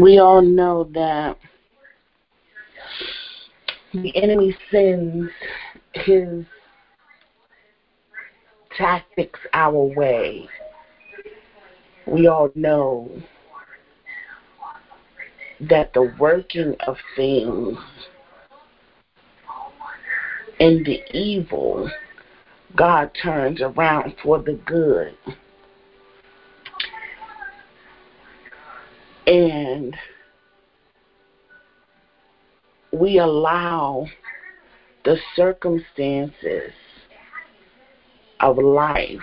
We all know that the enemy sends his tactics our way. We all know that the working of things and the evil, God turns around for the good. And we allow the circumstances of life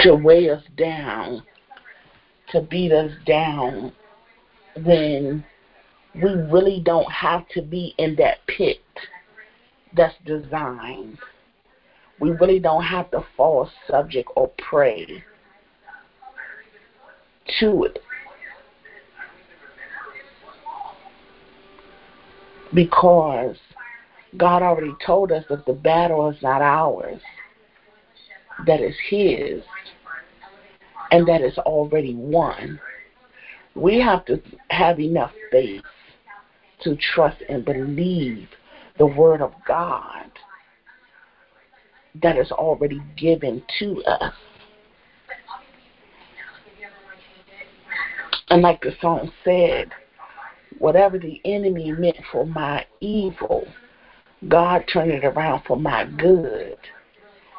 to weigh us down, to beat us down, when we really don't have to be in that pit that's designed. We really don't have to fall subject or prey to it. Because God already told us that the battle is not ours, that is His, and that is already won. We have to have enough faith to trust and believe the Word of God that is already given to us. And like the song said, whatever the enemy meant for my evil, God turned it around for my good.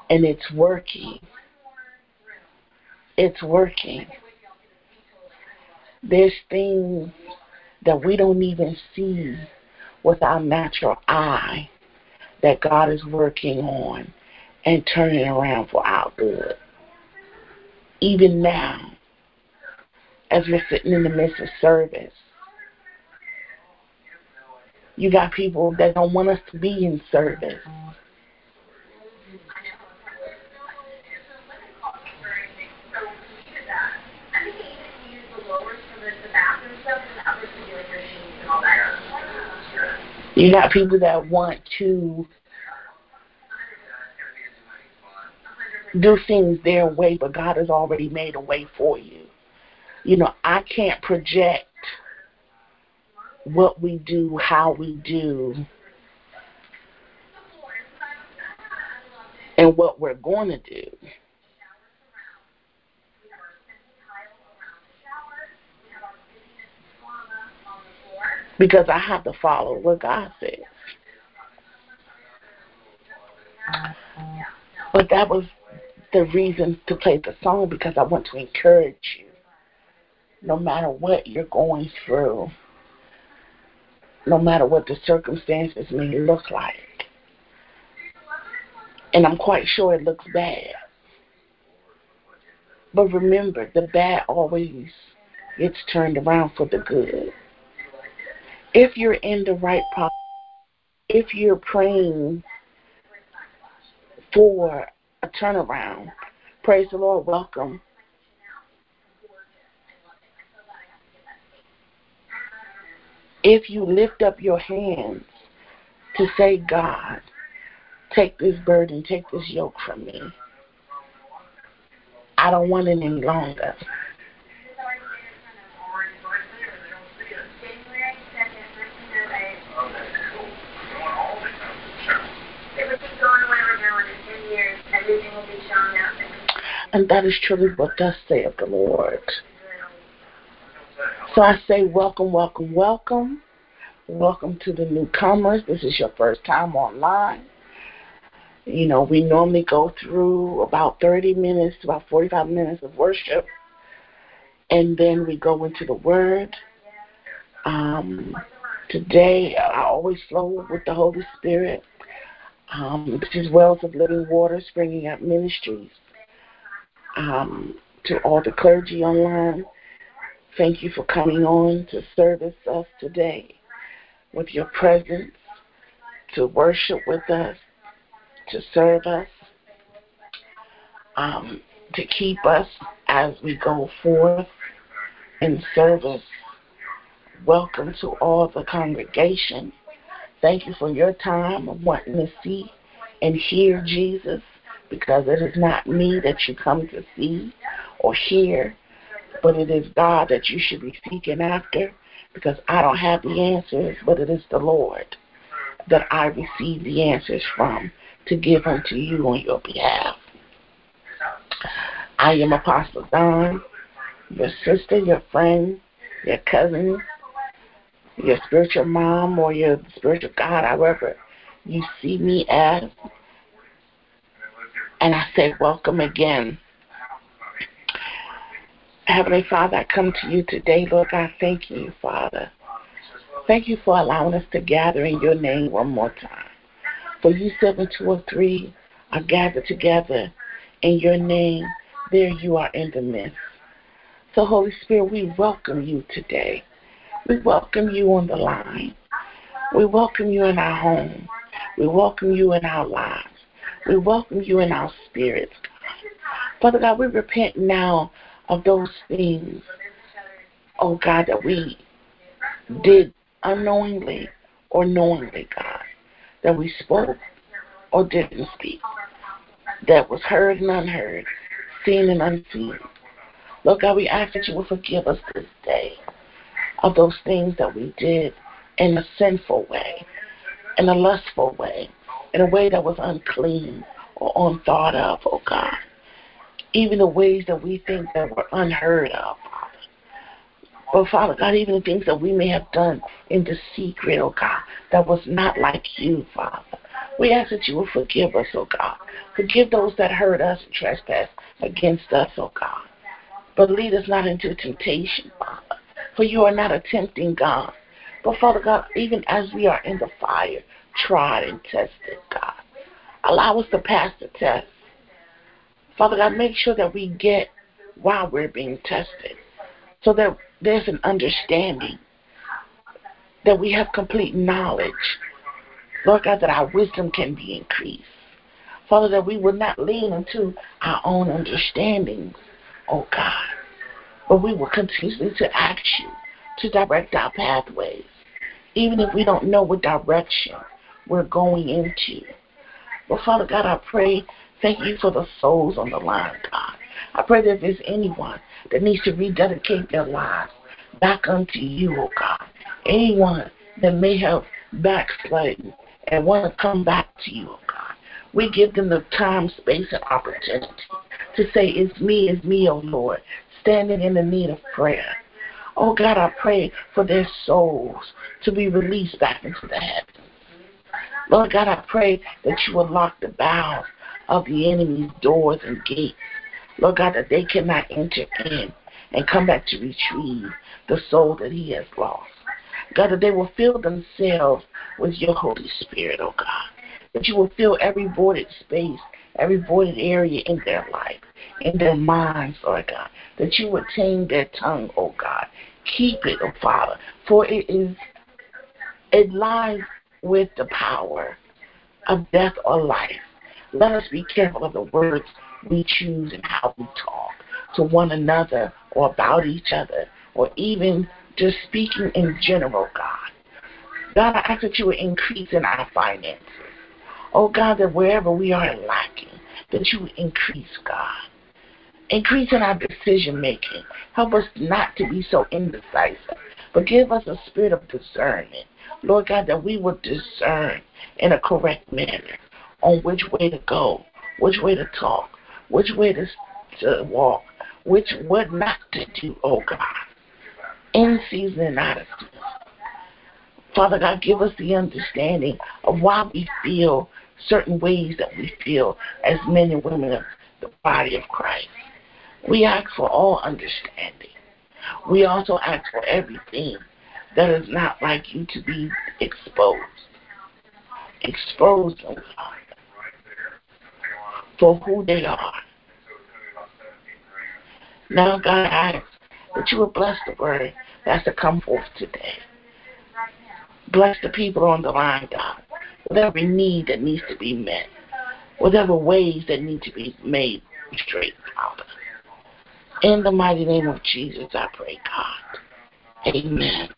And it's working. It's working. There's things that we don't even see with our natural eye that God is working on and turning around for our good. Even now, as we're sitting in the midst of service, you got people that don't want us to be in service. You got people that want to do things their way, but God has already made a way for you. You know, I can't project what we do, how we do, and what we're going to do. Because I have to follow what God says. But that was the reason to play the song because I want to encourage you. No matter what you're going through, no matter what the circumstances may look like. And I'm quite sure it looks bad. But remember, the bad always gets turned around for the good. If you're in the right posture, if you're praying for a turnaround, praise the Lord, welcome. If you lift up your hands to say, God, take this burden, take this yoke from me. I don't want it any longer. And that is truly what thus saith the Lord. So I say, welcome, welcome, welcome. Welcome to the newcomers. This is your first time online. You know, we normally go through about 30 minutes to about 45 minutes of worship, and then we go into the Word. Um, today, I always flow with the Holy Spirit. Um, this is Wells of Living Water, Springing Up Ministries. Um, to all the clergy online, thank you for coming on to service us today with your presence, to worship with us, to serve us, um, to keep us as we go forth in service. Welcome to all the congregation. Thank you for your time of wanting to see and hear Jesus because it is not me that you come to see or hear, but it is God that you should be seeking after because I don't have the answers, but it is the Lord that I receive the answers from to give unto you on your behalf. I am Apostle Don, your sister, your friend, your cousin, your spiritual mom, or your spiritual God, however you see me as. And I say, Welcome again. Heavenly Father, I come to you today, Lord God, thank you, Father. Thank you for allowing us to gather in your name one more time. For you when two or three are gathered together in your name, there you are in the midst. So, Holy Spirit, we welcome you today. We welcome you on the line. We welcome you in our home. We welcome you in our lives. We welcome you in our spirits. Father God, we repent now of those things, oh God, that we did unknowingly or knowingly, God, that we spoke or didn't speak, that was heard and unheard, seen and unseen. Lord God, we ask that you will forgive us this day of those things that we did in a sinful way, in a lustful way, in a way that was unclean or unthought of, oh God. Even the ways that we think that were unheard of, Father. But Father God, even the things that we may have done in the secret, oh God, that was not like you, Father. We ask that you will forgive us, oh God. Forgive those that hurt us and trespass against us, oh God. But lead us not into temptation, Father. For you are not a tempting God. But Father God, even as we are in the fire, tried and tested, God, allow us to pass the test. Father God, make sure that we get while we're being tested so that there's an understanding, that we have complete knowledge. Lord God, that our wisdom can be increased. Father, that we will not lean into our own understandings, oh God, but we will continue to ask you to direct our pathways, even if we don't know what direction we're going into. But Father God, I pray, thank you for the souls on the line, God. I pray that if there's anyone that needs to rededicate their lives back unto you, oh God, anyone that may have backslidden and want to come back to you, oh God, we give them the time, space, and opportunity to say, It's me, it's me, oh Lord, standing in the need of prayer. Oh God, I pray for their souls to be released back into the heavens. Lord God, I pray that you will lock the bounds of the enemy's doors and gates. Lord God, that they cannot enter in and come back to retrieve the soul that he has lost. God, that they will fill themselves with your Holy Spirit, oh God. That you will fill every voided space, every voided area in their life, in their minds, Lord God. That you will tame their tongue, oh God. Keep it, oh Father, for it is it lies with the power of death or life. Let us be careful of the words we choose and how we talk to one another or about each other or even just speaking in general, God. God, I ask that you would increase in our finances. Oh God, that wherever we are lacking, that you would increase, God. Increase in our decision making. Help us not to be so indecisive, but give us a spirit of discernment. Lord God, that we would discern in a correct manner on which way to go, which way to talk, which way to, to walk, which what not to do, oh God, in season and out of season. Father God, give us the understanding of why we feel certain ways that we feel as men and women of the body of Christ. We ask for all understanding. We also ask for everything that is not like you to be exposed. Expose them, oh Father, for who they are. Now, God, I ask that you will bless the word that's to come forth today. Bless the people on the line, God. Whatever need that needs to be met, whatever ways that need to be made straight, Father. In the mighty name of Jesus, I pray, God. Amen.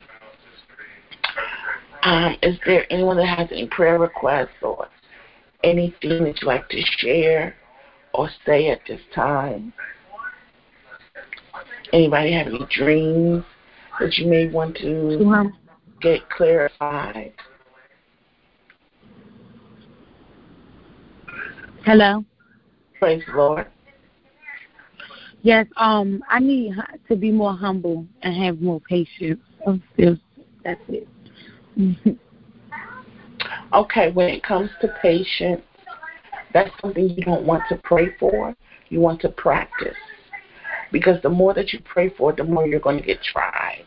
Um, is there anyone that has any prayer requests or anything that you'd like to share or say at this time? Anybody have any dreams that you may want to get clarified? Hello. Praise the Lord. Yes, um, I need to be more humble and have more patience. That's it. Mm-hmm. okay, when it comes to patience, that's something you don't want to pray for. You want to practice. Because the more that you pray for the more you're going to get tried.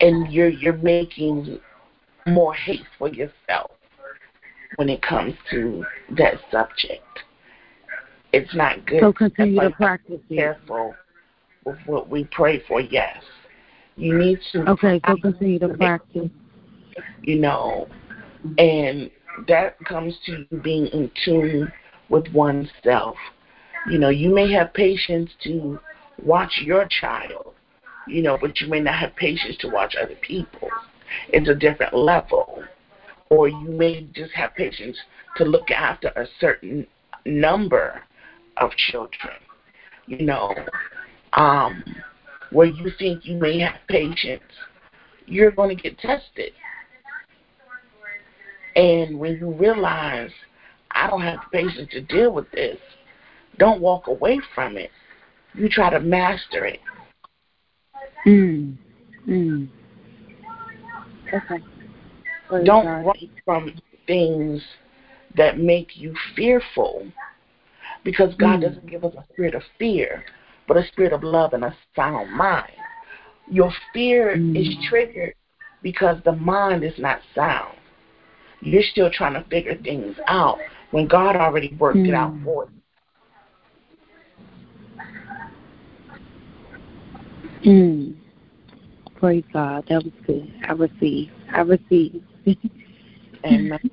And you're you're making more hate for yourself when it comes to that subject. It's not good. So continue to practice. Careful with what we pray for. Yes, you need to. Okay, so continue to practice. You know, and that comes to being in tune with oneself. You know, you may have patience to watch your child, you know, but you may not have patience to watch other people. It's a different level. Or you may just have patience to look after a certain number of children. You know, um, where you think you may have patience, you're going to get tested. And when you realize I don't have the patience to deal with this, don't walk away from it. You try to master it. Mm. Mm. Okay. don't run from things that make you fearful because God mm. doesn't give us a spirit of fear, but a spirit of love and a sound mind. Your fear mm. is triggered because the mind is not sound. You're still trying to figure things out when God already worked mm. it out hmm. for you. Mm. Praise God. That was good. I receive. I receive. Amen.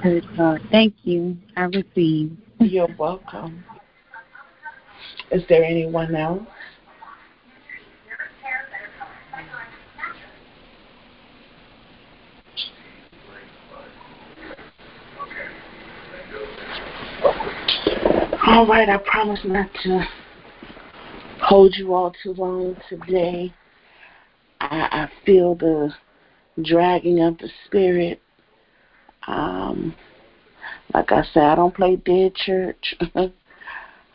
Praise God. Thank you. I receive. You're welcome. Is there anyone else? All right, I promise not to hold you all too long today. I, I feel the dragging of the spirit. Um, like I said, I don't play dead church. I,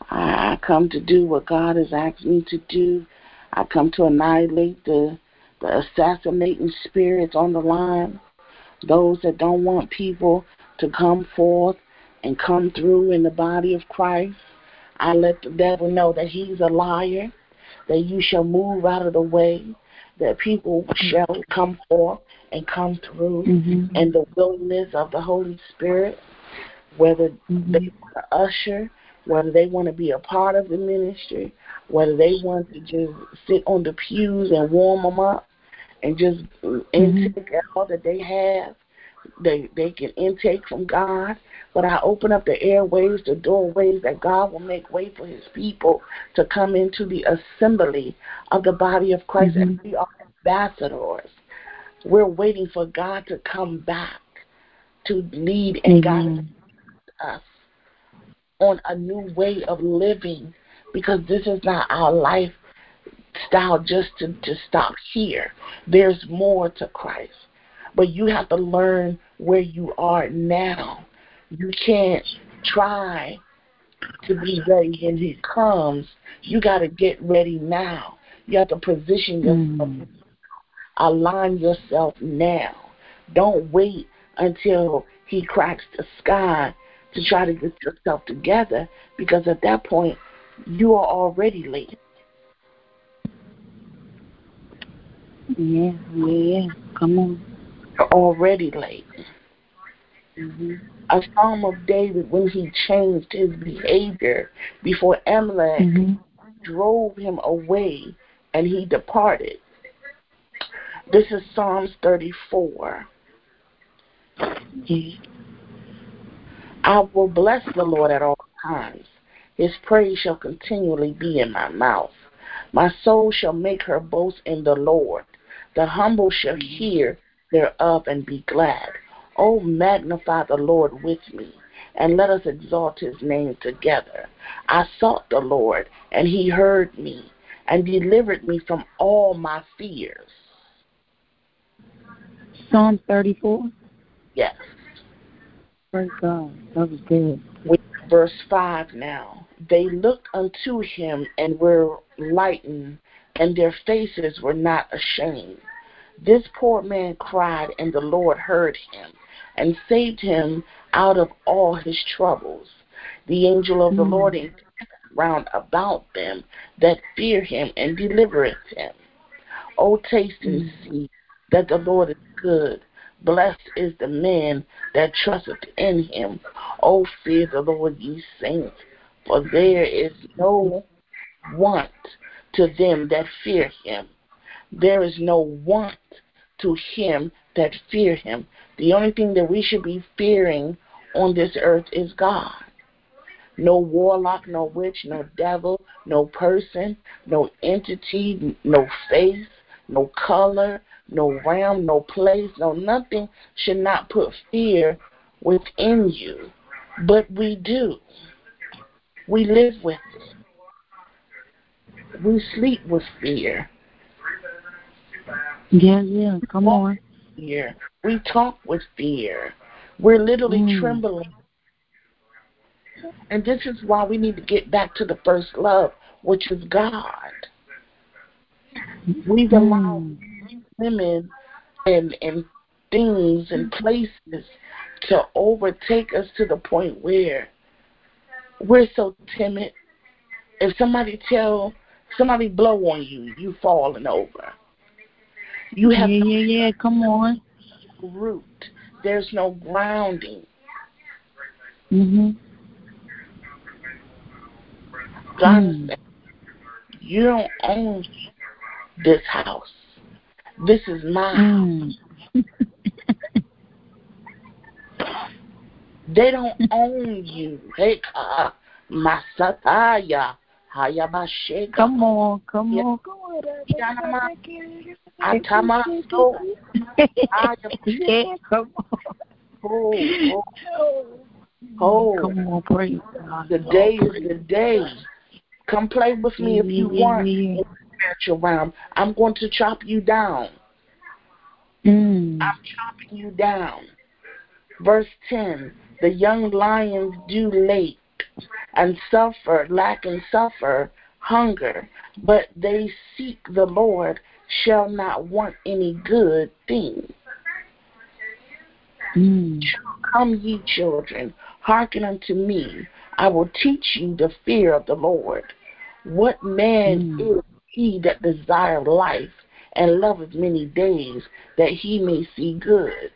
I come to do what God has asked me to do. I come to annihilate the the assassinating spirits on the line, those that don't want people to come forth and come through in the body of Christ. I let the devil know that he's a liar, that you shall move out of the way, that people shall come forth and come through mm-hmm. and the willingness of the Holy Spirit, whether mm-hmm. they want to usher, whether they want to be a part of the ministry, whether they want to just sit on the pews and warm them up and just mm-hmm. intake all that they have they they can intake from God. But I open up the airways, the doorways that God will make way for His people to come into the assembly of the body of Christ, mm-hmm. and we are ambassadors. We're waiting for God to come back to lead and guide us on a new way of living because this is not our lifestyle just to, to stop here. There's more to Christ. But you have to learn where you are now. You can't try to be ready when he comes. You got to get ready now. You have to position yourself, mm. Align yourself now. Don't wait until he cracks the sky to try to get yourself together because at that point you are already late. Yeah, yeah, come on already late. Mm-hmm. A psalm of David when he changed his behavior before Amalek mm-hmm. drove him away and he departed. This is Psalms 34. Mm-hmm. I will bless the Lord at all times. His praise shall continually be in my mouth. My soul shall make her boast in the Lord. The humble shall hear thereof and be glad. Oh, magnify the Lord with me, and let us exalt his name together. I sought the Lord, and he heard me, and delivered me from all my fears. Psalm 34? Yes. Praise God. That was good. With verse 5 now. They looked unto him and were lightened, and their faces were not ashamed. This poor man cried, and the Lord heard him and saved him out of all his troubles. The angel of the mm. Lord encamped round about them that fear him and delivereth him. O taste and mm. see that the Lord is good. Blessed is the man that trusteth in him. O fear the Lord, ye saints, for there is no want to them that fear him. There is no want to him that fear him. The only thing that we should be fearing on this earth is God. No warlock, no witch, no devil, no person, no entity, no face, no color, no realm, no place, no nothing should not put fear within you. But we do. We live with it. We sleep with fear. Yeah, yeah, come on. Fear. We talk with fear. We're literally mm. trembling. And this is why we need to get back to the first love, which is God. We've mm. Women and, and things and places to overtake us to the point where we're so timid. If somebody tell somebody blow on you, you falling over. You have yeah, yeah, yeah. Come on. Root. There's no grounding. Mhm. God mm. you don't own this house. This is my mm. they don't own you. Hey, Masataya. Come on, come on, come on. Atamaso. come on. Oh, oh. oh. Come on, praise God. The day is the day. Come play with me if you want spiritual realm. I'm going to chop you down. Mm. I'm chopping you down. Verse 10 The young lions do late and suffer, lack and suffer hunger, but they seek the Lord shall not want any good thing. Mm. Come, ye children, hearken unto me. I will teach you the fear of the Lord. What man mm. is he that desire life and loveth many days, that he may see good?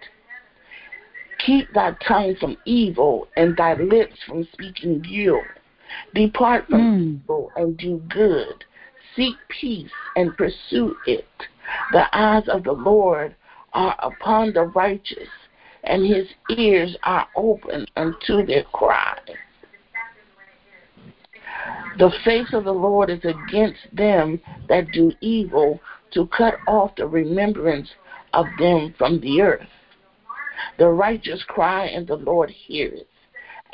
Keep thy tongue from evil and thy lips from speaking guilt. Depart from mm. evil and do good. Seek peace and pursue it. The eyes of the Lord are upon the righteous, and his ears are open unto their cry. The face of the Lord is against them that do evil, to cut off the remembrance of them from the earth. The righteous cry, and the Lord heareth,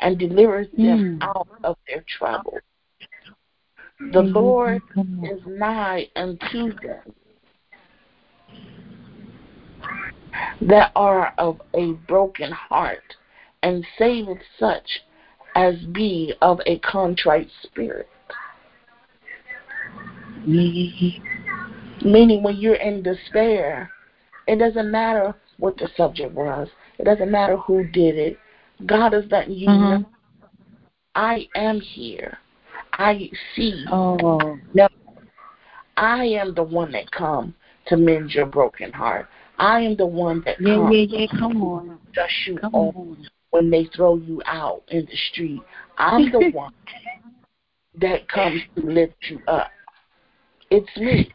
and delivers them mm. out of their trouble. The mm-hmm. Lord is nigh unto them that are of a broken heart, and saveth such as be of a contrite spirit. Mm-hmm. Meaning, when you're in despair, it doesn't matter what the subject was. It doesn't matter who did it. God is letting you mm-hmm. know, I am here. I see. Oh. I am the one that come to mend your broken heart. I am the one that yeah, comes yeah, yeah. Come on, dust you come on. When they throw you out in the street. I'm the one that comes to lift you up. It's me.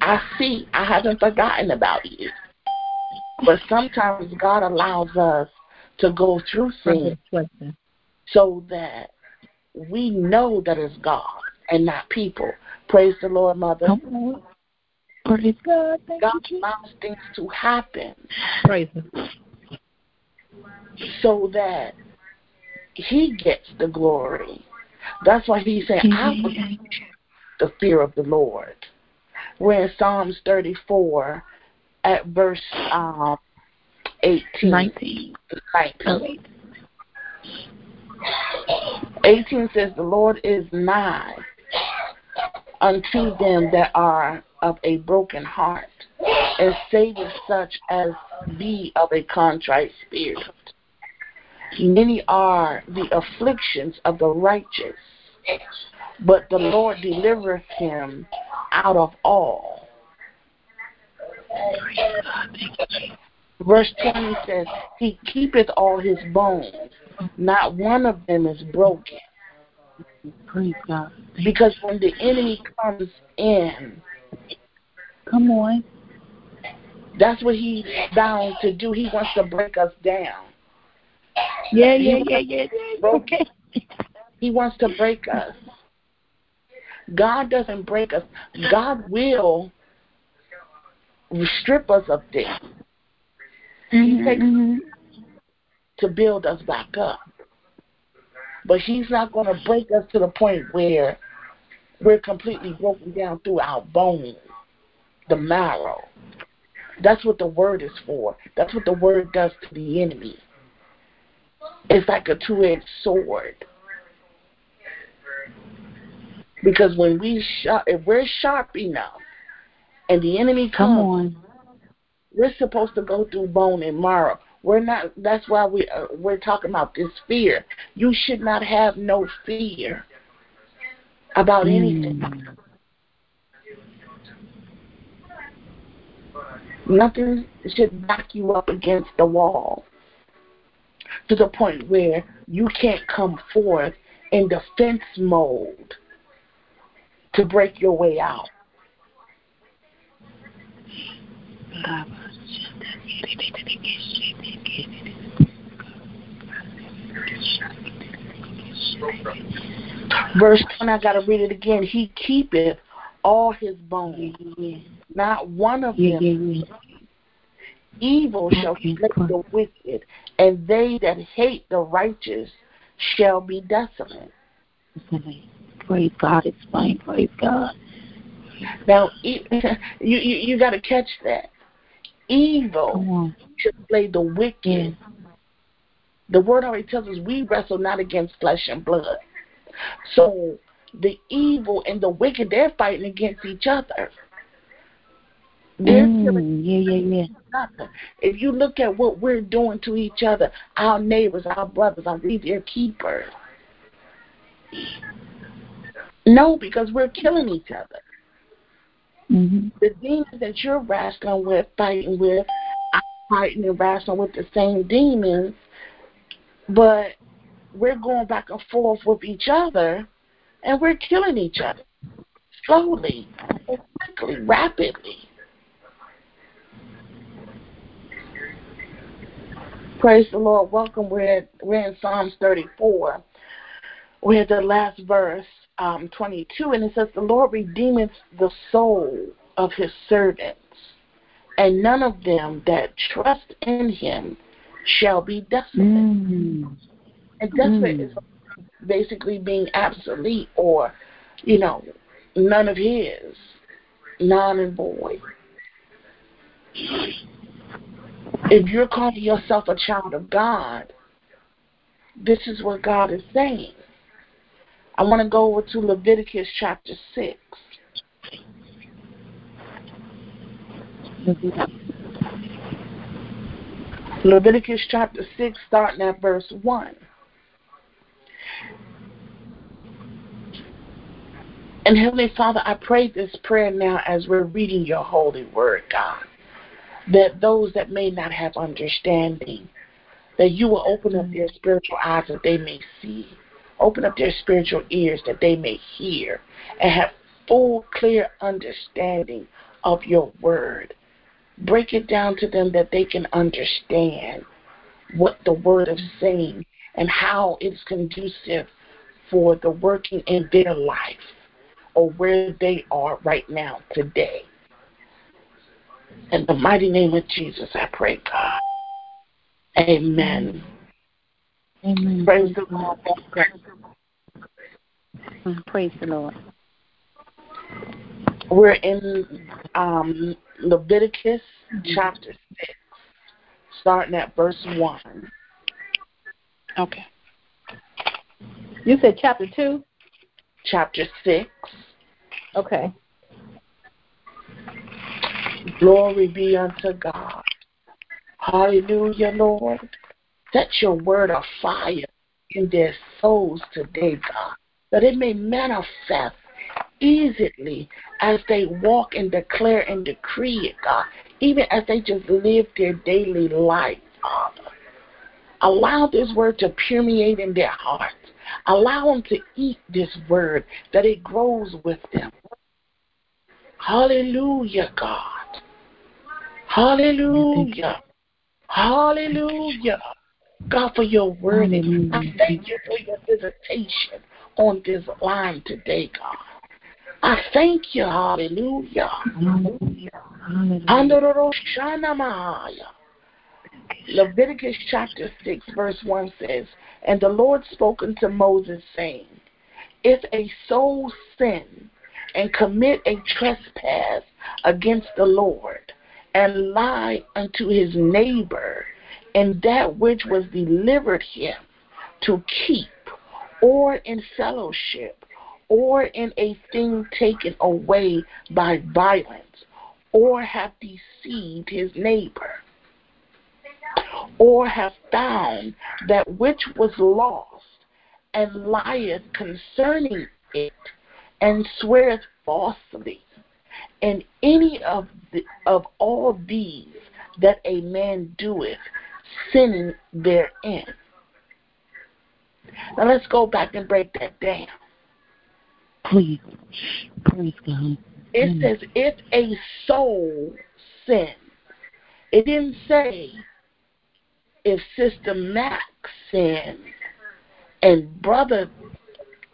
I see. I haven't forgotten about you. But sometimes God allows us to go through things so that we know that it's God and not people. Praise the Lord, Mother. Praise God. Thank God allows things to happen Praise Him. So that He gets the glory. That's why He said, I will the fear of the Lord. We're in Psalms 34 at verse um, 18. 19. 19. 18 says, The Lord is nigh unto them that are of a broken heart, and saveth such as be of a contrite spirit. Many are the afflictions of the righteous, but the Lord delivereth him out of all. Verse 20 says, He keepeth all his bones, not one of them is broken. Because when the enemy comes in, Come on. that's what he's bound to do. He wants to break us down. Yeah, yeah, yeah, yeah, yeah. Okay. He wants to break us. God doesn't break us. God will strip us of things Mhm, takes- mhm. to build us back up. But He's not going to break us to the point where we're completely broken down through our bones, the marrow. That's what the word is for. That's what the word does to the enemy. It's like a two edged sword. Because when we sharp, if we're sharp enough, and the enemy Come comes, on. we're supposed to go through bone and marrow. We're not. That's why we uh, we're talking about this fear. You should not have no fear about anything. Mm. Nothing should back you up against the wall to the point where you can't come forth in defense mode to break your way out. Verse 10, I got to read it again. He keepeth all his bones, not one of them. Evil shall slay the wicked, and they that hate the righteous shall be desolate. Praise God. Explain. Praise God. Now, you you, you got to catch that. Evil shall slay the wicked. Yeah. The word already tells us we wrestle not against flesh and blood. So the evil and the wicked, they're fighting against each other. They're killing Mm, yeah, yeah, yeah. other. If you look at what we're doing to each other, our neighbors, our brothers, are we their keepers? No, because we're killing each other. hmm The demons that you're wrestling with, fighting with, I'm fighting and wrestling with the same demons, but we're going back and forth with each other, and we're killing each other slowly, quickly, rapidly. Praise the Lord. Welcome. We're, at, we're in Psalms 34. We're at the last verse, um, 22, and it says, The Lord redeemeth the soul of his servants, and none of them that trust in him shall be desolate. Mm. And desolate Mm. is basically being obsolete or, you know, none of his, non and void. If you're calling yourself a child of God, this is what God is saying. I want to go over to Leviticus chapter 6. Leviticus chapter 6, starting at verse 1. And Heavenly Father, I pray this prayer now as we're reading your holy word, God, that those that may not have understanding, that you will open up their spiritual eyes that they may see, open up their spiritual ears that they may hear, and have full, clear understanding of your word. Break it down to them that they can understand what the word is saying and how it's conducive for the working in their life or where they are right now today. In the mighty name of Jesus, I pray, God. Amen. Amen. Praise the Lord. Praise the Lord. We're in um, Leviticus chapter 6, starting at verse 1. Okay. You said chapter 2? Chapter 6. Okay. Glory be unto God. Hallelujah, Lord. Set your word of fire in their souls today, God, that it may manifest easily as they walk and declare and decree it, God, even as they just live their daily life, Father. Allow this word to permeate in their hearts. Allow them to eat this word, that it grows with them. Hallelujah, God. Hallelujah. Hallelujah. God, for your word. I thank you for your visitation on this line today, God. I thank you. Hallelujah. Hallelujah. Leviticus chapter 6, verse 1 says, And the Lord spoke unto Moses, saying, If a soul sin and commit a trespass against the Lord, and lie unto his neighbor in that which was delivered him to keep, or in fellowship, or in a thing taken away by violence, or have deceived his neighbor, or have found that which was lost, and lieth concerning it, and sweareth falsely, and any of the, of all these that a man doeth, sinning therein. Now let's go back and break that down. Please. Praise God. It says, if a soul sins. It didn't say if Sister Max sinned and Brother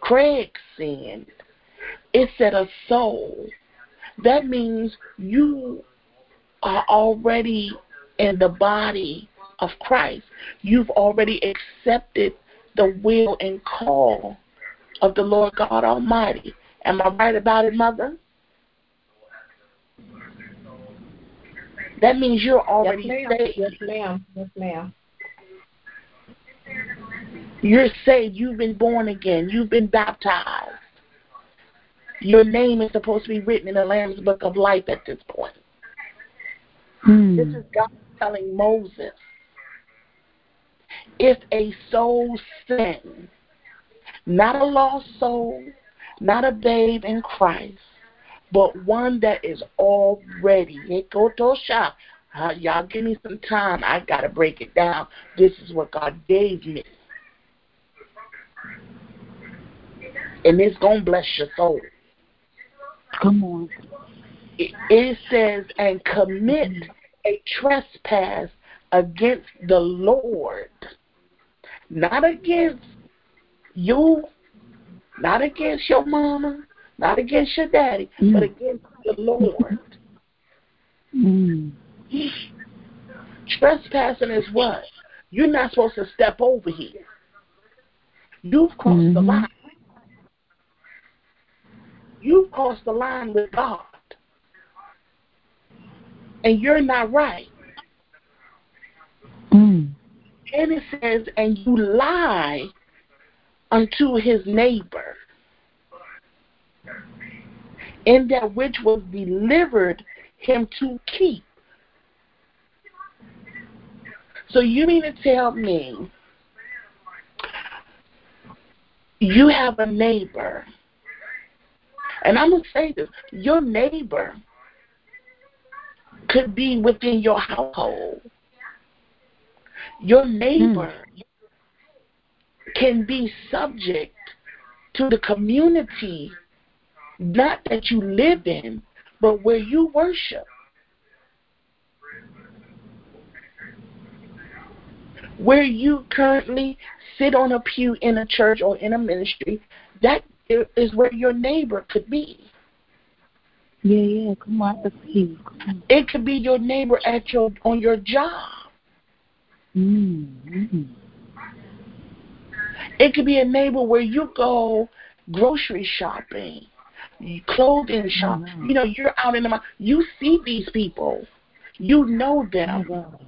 Craig sinned. It said a soul. That means you are already in the body of Christ. You've already accepted the will and call of the Lord God Almighty. Am I right about it, Mother? That means you're already yes, saved. Yes, ma'am. Yes, ma'am. You're saved. You've been born again. You've been baptized. Your name is supposed to be written in the Lamb's Book of Life at this point. Mm. This is God telling Moses if a soul sin, not a lost soul, not a babe in Christ, but one that is already. Uh, y'all give me some time. I got to break it down. This is what God gave me. And it's going to bless your soul. Come on. It, it says, and commit a trespass against the Lord, not against you, not against your mama, not against your daddy, Mm. but against the Lord. Mm. Trespassing is what? You're not supposed to step over here. You've crossed the Mhm. line. You've crossed the line with God. And you're not right. Mm. And it says, and you lie unto his neighbor in that which was delivered him to keep. So you mean to tell me you have a neighbor, and I'm going to say this your neighbor could be within your household. Your neighbor can be subject to the community, not that you live in, but where you worship. Where you currently sit on a pew in a church or in a ministry, that is where your neighbor could be. Yeah, yeah. Come on, let's see. It could be your neighbor at your on your job. Mm-hmm. It could be a neighbor where you go grocery shopping, clothing shop. Mhm. You know, you're out in the. You see these people. You know them. God.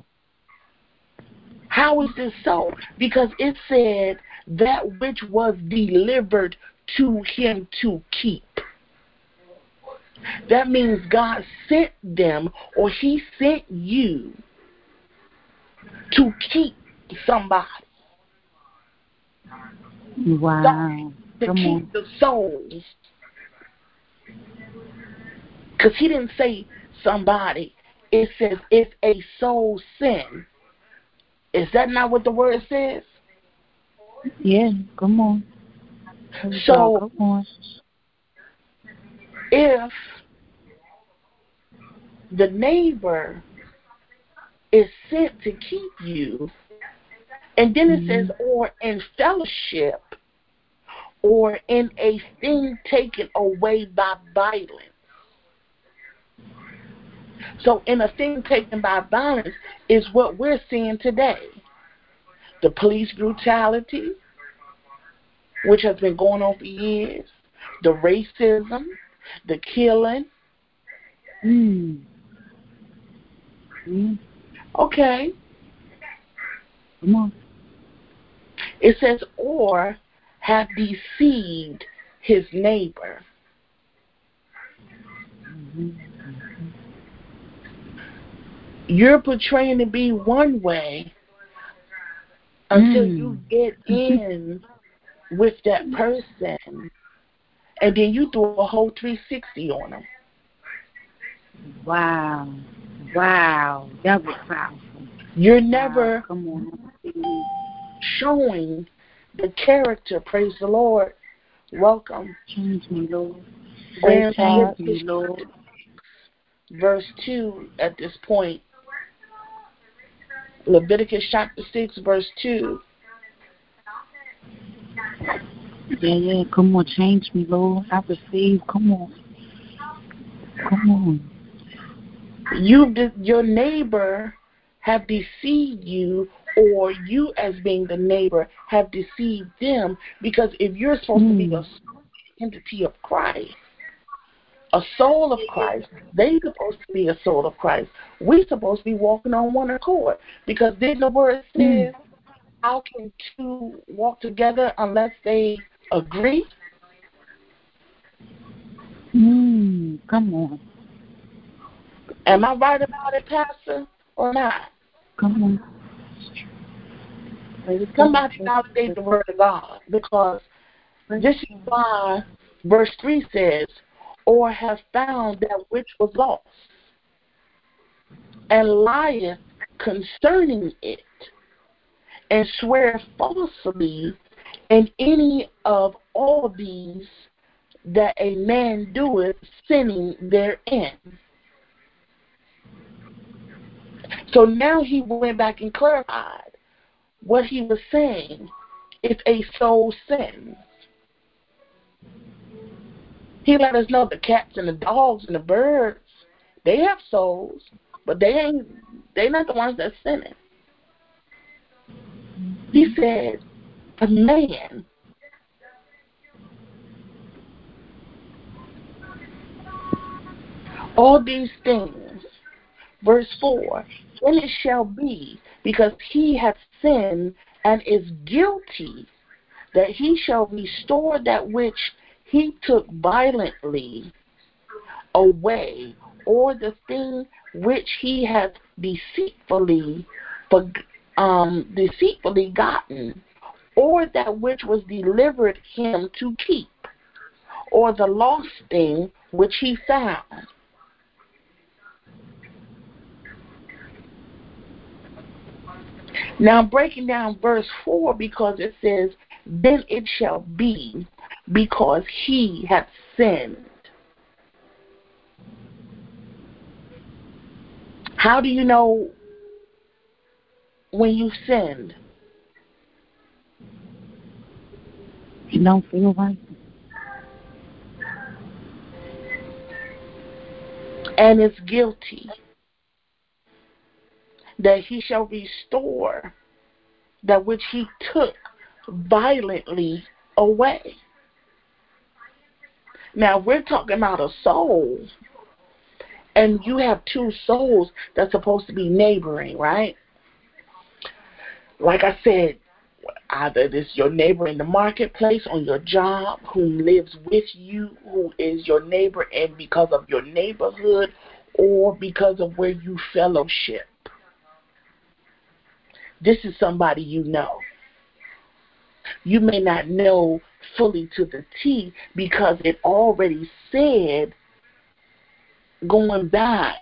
How is this so? Because it said that which was delivered to him to keep. That means God sent them or he sent you to keep somebody, Wow. to Come keep on. the souls. Because he didn't say somebody. It says if a soul sin. Is that not what the word says? Yeah, come on. So- go. Come on. if the neighbor is sent to keep you, and then it says, mm-hmm. or in fellowship, or in a thing taken away by violence. So, in a thing taken by violence is what we're seeing today the police brutality, which has been going on for years, the racism, the killing. Mm. Mm. Okay. Come on. It says, or have deceived his neighbor. Mm-hmm. You're portraying to be one way until Mm. you get in with that person, and then you do a whole 360 on them. Wow. Wow. That was powerful. You're Wow. never on. showing the character. Praise the Lord. Welcome. Change me, Lord. Change me, Lord. verse 2 at this point. Leviticus chapter 6, verse 2. Yeah, yeah. Come on. Change me, Lord. I receive. Come on. Come on. You, your neighbor, have deceived you, or you, as being the neighbor, have deceived them. Because if you're supposed to be Mm. a entity of Christ, a soul of Christ, they supposed to be a soul of Christ. We supposed to be walking on one accord. Because then the word says, how can two walk together unless they agree? Mm. Come on. Am I right about it, Pastor, or not? Come on. Somebody validate the word of God because this is why verse 3 says, or have found that which was lost, and lieth concerning it, and swear falsely in any of all these that a man doeth, sinning therein. So now he went back and clarified what he was saying if a soul sins. He let us know the cats and the dogs and the birds, they have souls, but they ain't they not the ones that's sinning. He said, a man all these things. Verse 4 Then it shall be, because he hath sinned and is guilty, that he shall restore that which he took violently away, or the thing which he hath deceitfully, um, deceitfully gotten, or that which was delivered him to keep, or the lost thing which he found. Now, breaking down verse 4, because it says, Then it shall be, because he hath sinned. How do you know when you sinned? You don't feel right. and is guilty, that he shall restore that which he took violently away. Now we're talking about a soul, and you have two souls that's supposed to be neighboring, right? Like I said, either this your neighbor in the marketplace, on your job, who lives with you, who is your neighbor, and because of your neighborhood, or because of where you fellowship. This is somebody you know. You may not know fully to the T because it already said going back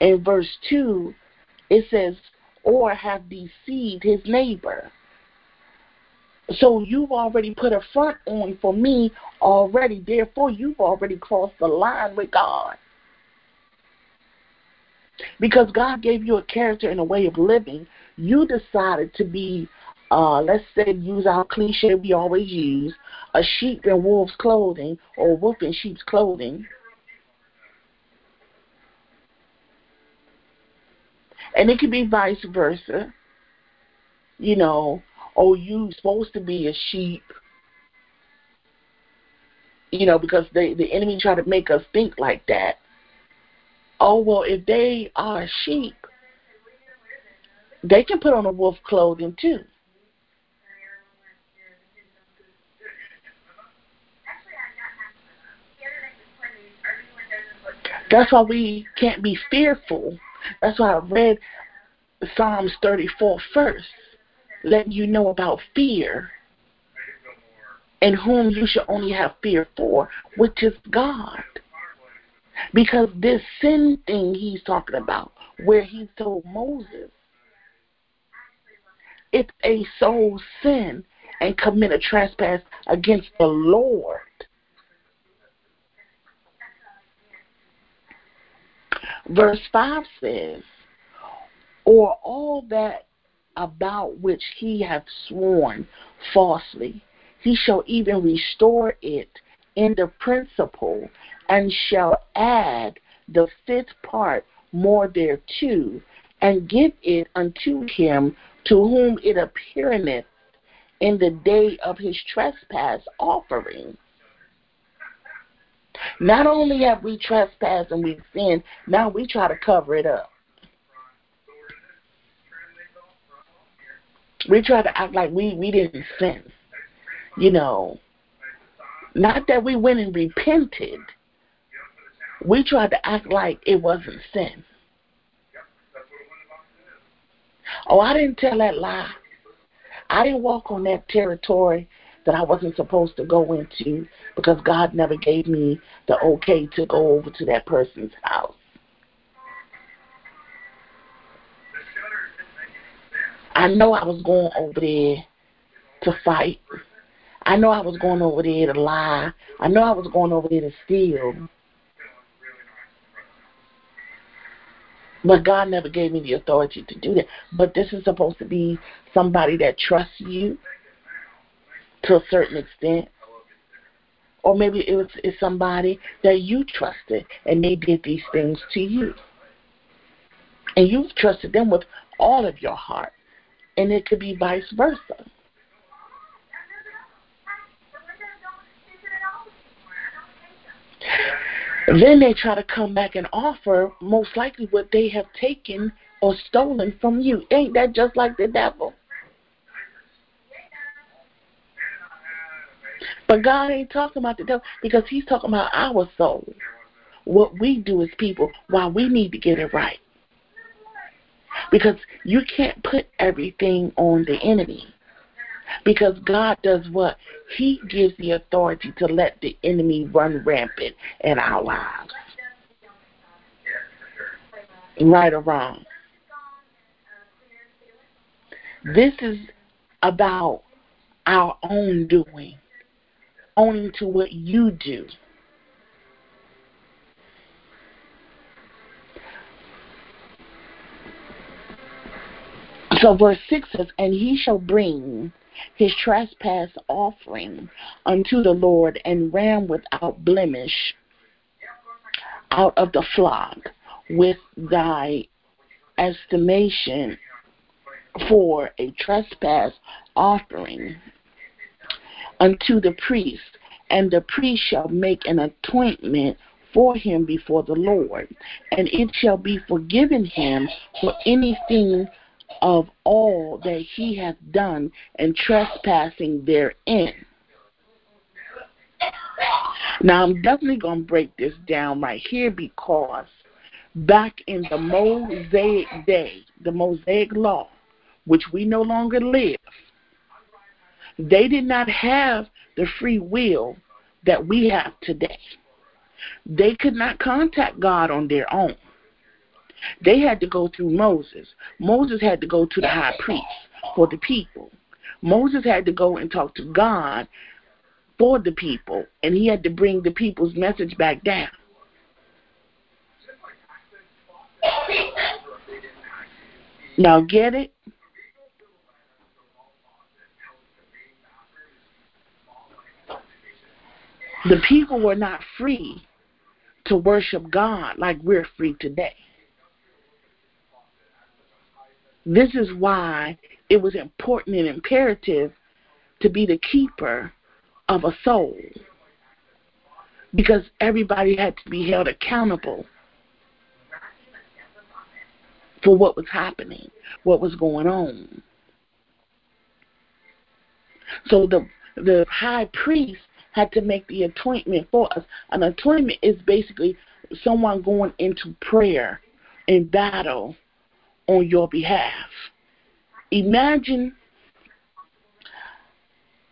in verse 2, it says, or have deceived his neighbor. So you've already put a front on for me already. Therefore, you've already crossed the line with God. Because God gave you a character and a way of living, you decided to be, uh, let's say, use our cliche we always use, a sheep in wolf's clothing or wolf in sheep's clothing. And it could be vice versa. You know, oh, you supposed to be a sheep. You know, because they, the enemy try to make us think like that. Oh, well, if they are sheep, they can put on a wolf clothing too. That's why we can't be fearful. That's why I read Psalms 34 first, letting you know about fear and whom you should only have fear for, which is God. Because this sin thing he's talking about, where he told Moses, it's a soul sin and commit a trespass against the Lord. Verse 5 says, Or all that about which he hath sworn falsely, he shall even restore it in the principal, and shall add the fifth part more thereto, and give it unto him to whom it appeareth in the day of his trespass offering. Not only have we trespassed and we've sinned, now we try to cover it up. We try to act like we, we didn't sin. You know, not that we went and repented. We tried to act like it wasn't sin. Oh, I didn't tell that lie. I didn't walk on that territory that I wasn't supposed to go into because God never gave me the okay to go over to that person's house. I know I was going over there to fight. I know I was going over there to lie. I know I was going over there to steal. But God never gave me the authority to do that. But this is supposed to be somebody that trusts you to a certain extent. Or maybe it was it's somebody that you trusted and they did these things to you. And you've trusted them with all of your heart. And it could be vice versa. Then they try to come back and offer most likely what they have taken or stolen from you. Ain't that just like the devil? But God ain't talking about the devil because He's talking about our soul. What we do as people, why we need to get it right. Because you can't put everything on the enemy. Because God does what? He gives the authority to let the enemy run rampant in our lives. Right or wrong. This is about our own doing, owning to what you do. So verse 6 says, And he shall bring his trespass offering unto the Lord and ram without blemish out of the flock with thy estimation for a trespass offering unto the priest, and the priest shall make an atonement for him before the Lord, and it shall be forgiven him for anything of all that he hath done and trespassing therein. Now, I'm definitely going to break this down right here because back in the Mosaic day, the Mosaic law, which we no longer live, they did not have the free will that we have today. They could not contact God on their own. They had to go through Moses. Moses had to go to the high priest for the people. Moses had to go and talk to God for the people, and he had to bring the people's message back down. Now, get it? The people were not free to worship God like we're free today. This is why it was important and imperative to be the keeper of a soul because everybody had to be held accountable for what was happening, what was going on. So the the high priest had to make the atonement for us. An atonement is basically someone going into prayer and battle on your behalf. Imagine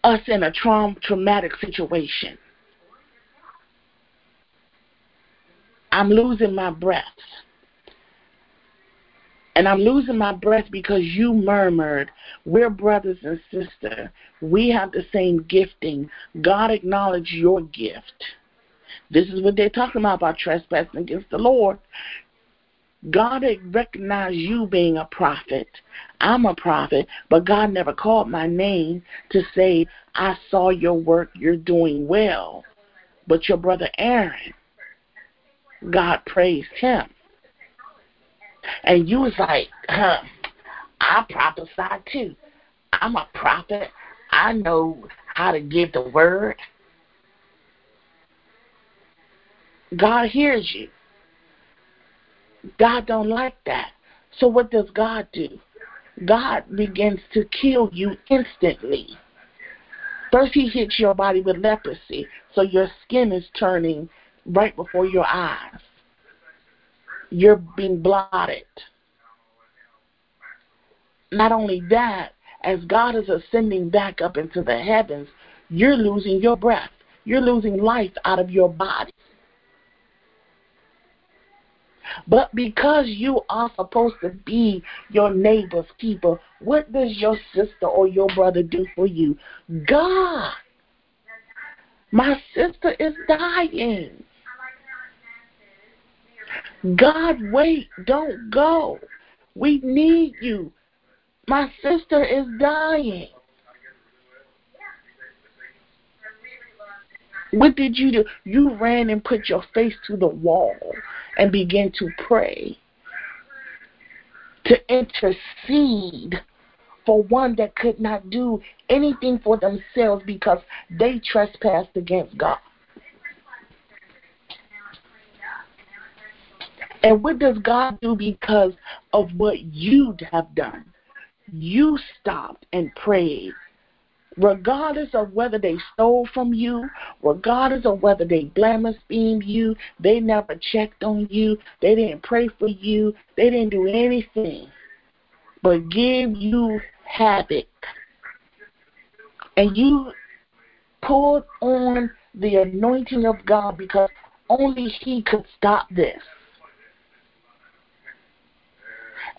us in a traum- traumatic situation. I'm losing my breath. And I'm losing my breath because you murmured. We're brothers and sisters. We have the same gifting. God acknowledged your gift. This is what they're talking about about trespassing against the Lord. God recognized you being a prophet. I'm a prophet, but God never called my name to say, I saw your work, you're doing well. But your brother Aaron, God praised him. And you was like, huh, I prophesy too. I'm a prophet. I know how to give the word. God hears you. God don't like that. So what does God do? God begins to kill you instantly. First he hits your body with leprosy, so your skin is turning right before your eyes. You're being blotted. Not only that, as God is ascending back up into the heavens, you're losing your breath. You're losing life out of your body. But because you are supposed to be your neighbor's keeper, what does your sister or your brother do for you? God. My sister is dying. God, wait, don't go. We need you. My sister is dying. What did you do? You ran and put your face to the wall and began to pray, to intercede for one that could not do anything for themselves because they trespassed against God. And what does God do because of what you have done? You stopped and prayed regardless of whether they stole from you, regardless of whether they blasphemed you, they never checked on you, they didn't pray for you, they didn't do anything but give you havoc. And you pulled on the anointing of God because only He could stop this.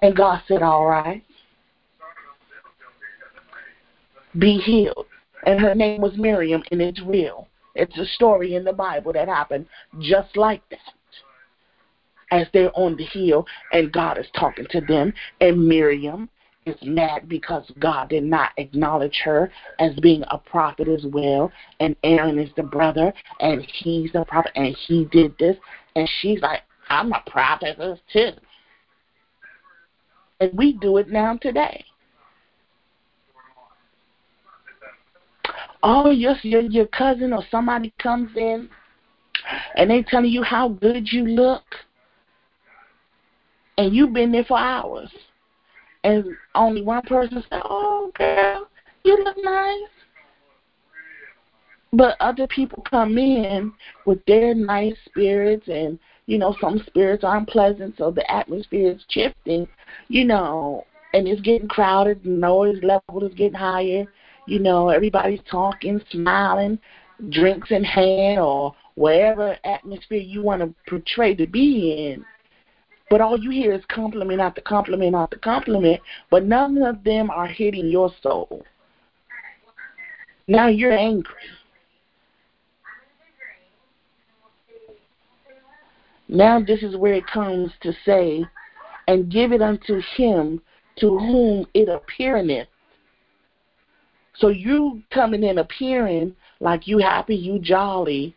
And God said, All right. be healed. And her name was Miriam, and it's real. It's a story in the Bible that happened just like that. As they're on the hill, and God is talking to them, and Miriam is mad because God did not acknowledge her as being a prophet as well. And Aaron is the brother, and he's a prophet, and he did this. And she's like, I'm a prophetess too. And we do it now today. Oh, yes, your your cousin or somebody comes in and they telling you how good you look and you've been there for hours. And only one person said, Oh girl, you look nice. But other people come in with their nice spirits and you know, some spirits aren't pleasant, so the atmosphere is shifting, you know, and it's getting crowded, the noise level is getting higher, you know, everybody's talking, smiling, drinks in hand or wherever atmosphere you want to portray to be in. But all you hear is compliment after compliment after compliment, but none of them are hitting your soul. Now you're angry. Now this is where it comes to say, and give it unto him to whom it appeareth. So you coming in appearing like you happy, you jolly,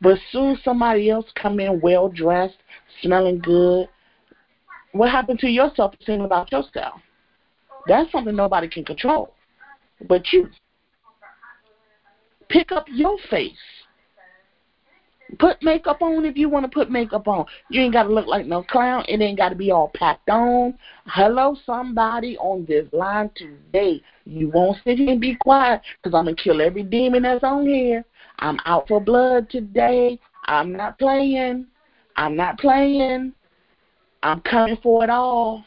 but soon somebody else come in well dressed, smelling good. What happened to your self esteem about yourself? That's something nobody can control, but you. Pick up your face. Put makeup on if you want to put makeup on. You ain't got to look like no clown. It ain't got to be all packed on. Hello, somebody on this line today. You won't sit here and be quiet because I'm going to kill every demon that's on here. I'm out for blood today. I'm not playing. I'm not playing. I'm coming for it all.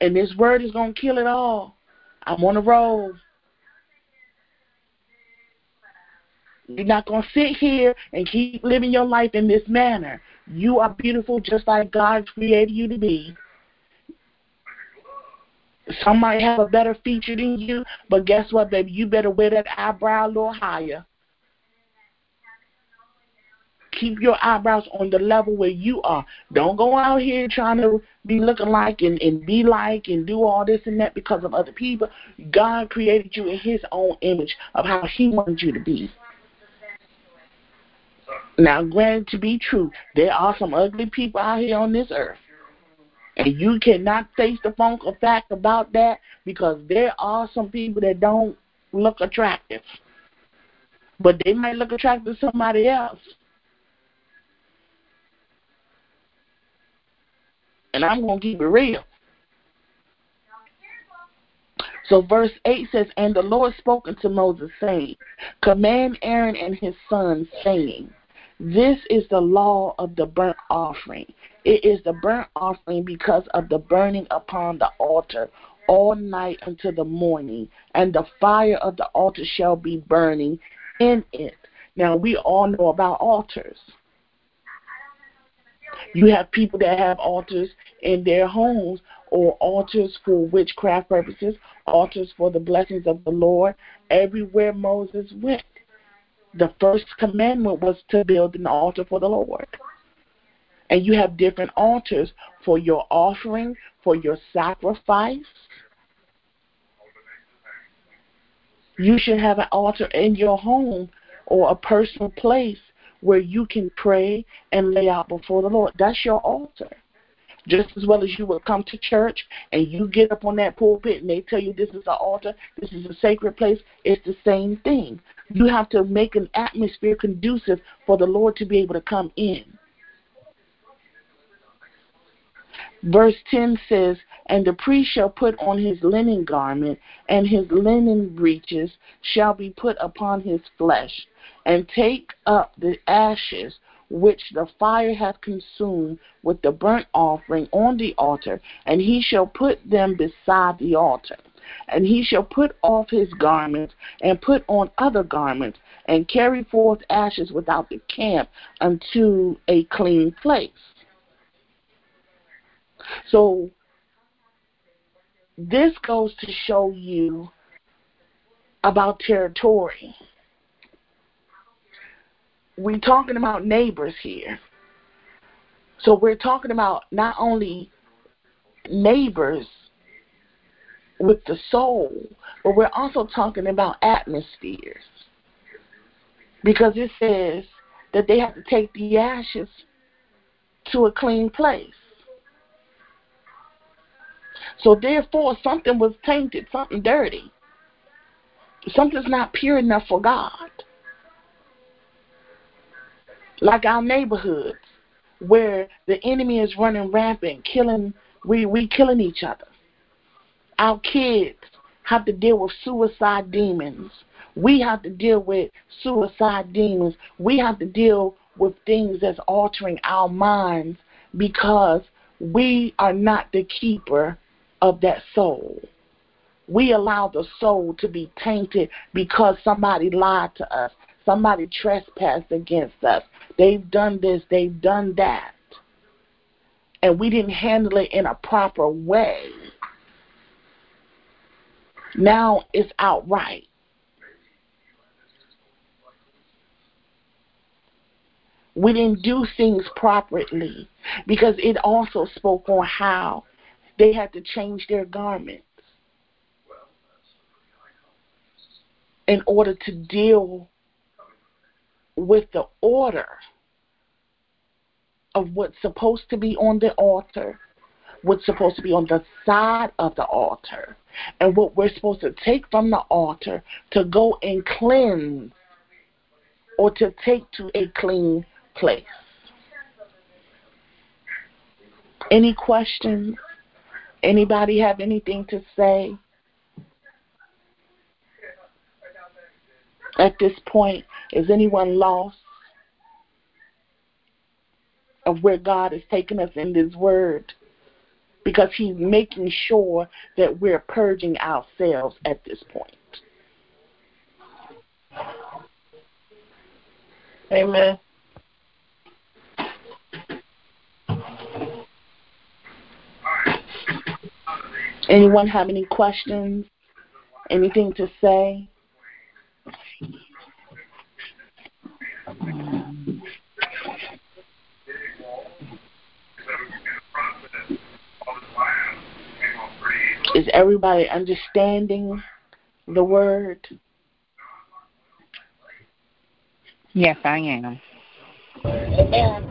And this word is going to kill it all. I'm on the road. You're not going to sit here and keep living your life in this manner. You are beautiful just like God created you to be. Some might have a better feature than you, but guess what, baby? You better wear that eyebrow a little higher. Keep your eyebrows on the level where you are. Don't go out here trying to be looking like and, and be like and do all this and that because of other people. God created you in His own image of how He wanted you to be. Now, granted to be true, there are some ugly people out here on this earth. And you cannot face the funk or fact about that because there are some people that don't look attractive. But they might look attractive to somebody else. And I'm going to keep it real. So verse 8 says, And the Lord spoke unto Moses, saying, Command Aaron and his sons, saying, This is the law of the burnt offering. It is the burnt offering because of the burning upon the altar all night until the morning, and the fire of the altar shall be burning in it. Now, we all know about altars. You have people that have altars in their homes or altars for witchcraft purposes, altars for the blessings of the Lord. Everywhere Moses went, the first commandment was to build an altar for the Lord. And you have different altars for your offering, for your sacrifice. You should have an altar in your home or a personal place where you can pray and lay out before the Lord. That's your altar. Just as well as you will come to church and you get up on that pulpit and they tell you this is an altar, this is a sacred place, it's the same thing. You have to make an atmosphere conducive for the Lord to be able to come in. Verse 10 says, And the priest shall put on his linen garment, and his linen breeches shall be put upon his flesh, and take up the ashes which the fire hath consumed with the burnt offering on the altar, and he shall put them beside the altar. And he shall put off his garments, and put on other garments, and carry forth ashes without the camp unto a clean place. So this goes to show you about territory. We're talking about neighbors here. So we're talking about not only neighbors with the soul, but we're also talking about atmospheres. Because it says that they have to take the ashes to a clean place. So therefore, something was tainted, something dirty. Something's not pure enough for God. Like our neighborhoods, where the enemy is running rampant, killing we we killing each other. Our kids have to deal with suicide demons. We have to deal with suicide demons. We have to deal with things that's altering our minds because we are not the keeper of that soul. We allow the soul to be tainted because somebody lied to us, somebody trespassed against us. They've done this, they've done that. And we didn't handle it in a proper way. Now it's outright. We didn't do things properly because it also spoke on how they had to change their garments in order to deal with the order of what's supposed to be on the altar, what's supposed to be on the side of the altar, and what we're supposed to take from the altar to go and cleanse or to take to a clean place. Any questions? Anybody have anything to say? At this point, is anyone lost of where God has taken us in this word? Because He's making sure that we're purging ourselves at this point. Amen. Anyone have any questions? Anything to say? Is everybody understanding the word? Yes, I am. Amen.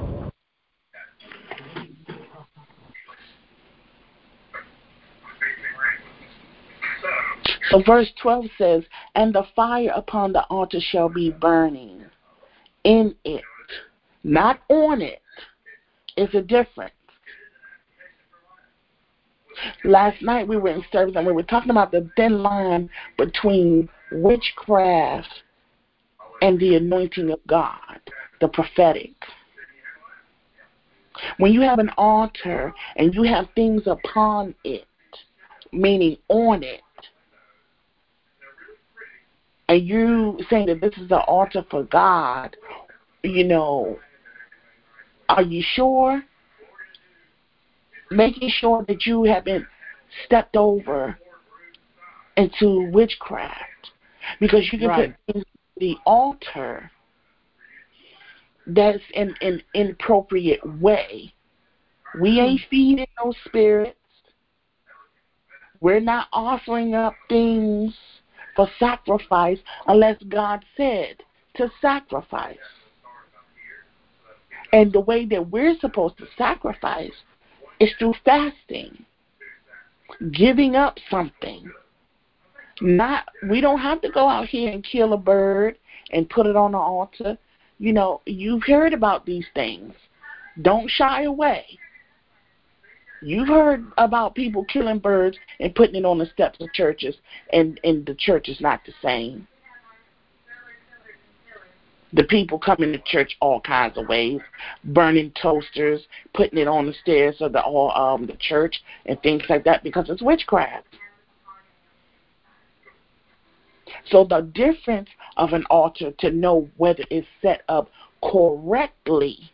So verse 12 says, And the fire upon the altar shall be burning in it, not on. It's a difference. Last night we were in service and we were talking about the thin line between witchcraft and the anointing of God, the prophetic. When you have an altar and you have things upon it, meaning on it, and you saying that this is the altar for God, you know, are you sure? Making sure that you haven't stepped over into witchcraft. Because you can Right. put the altar that's in an inappropriate way. We hmm. ain't feeding no spirits. We're not offering up things for sacrifice unless God said to sacrifice. And the way that we're supposed to sacrifice is through fasting, giving up something. Not we don't have to go out here and kill a bird and put it on the altar. You know, you've heard about these things. Don't shy away. You've heard about people killing birds and putting it on the steps of churches, and, and the church is not the same. The people coming to church all kinds of ways, burning toasters, putting it on the stairs of the all um the church and things like that because it's witchcraft. So the difference of an altar to know whether it's set up correctly.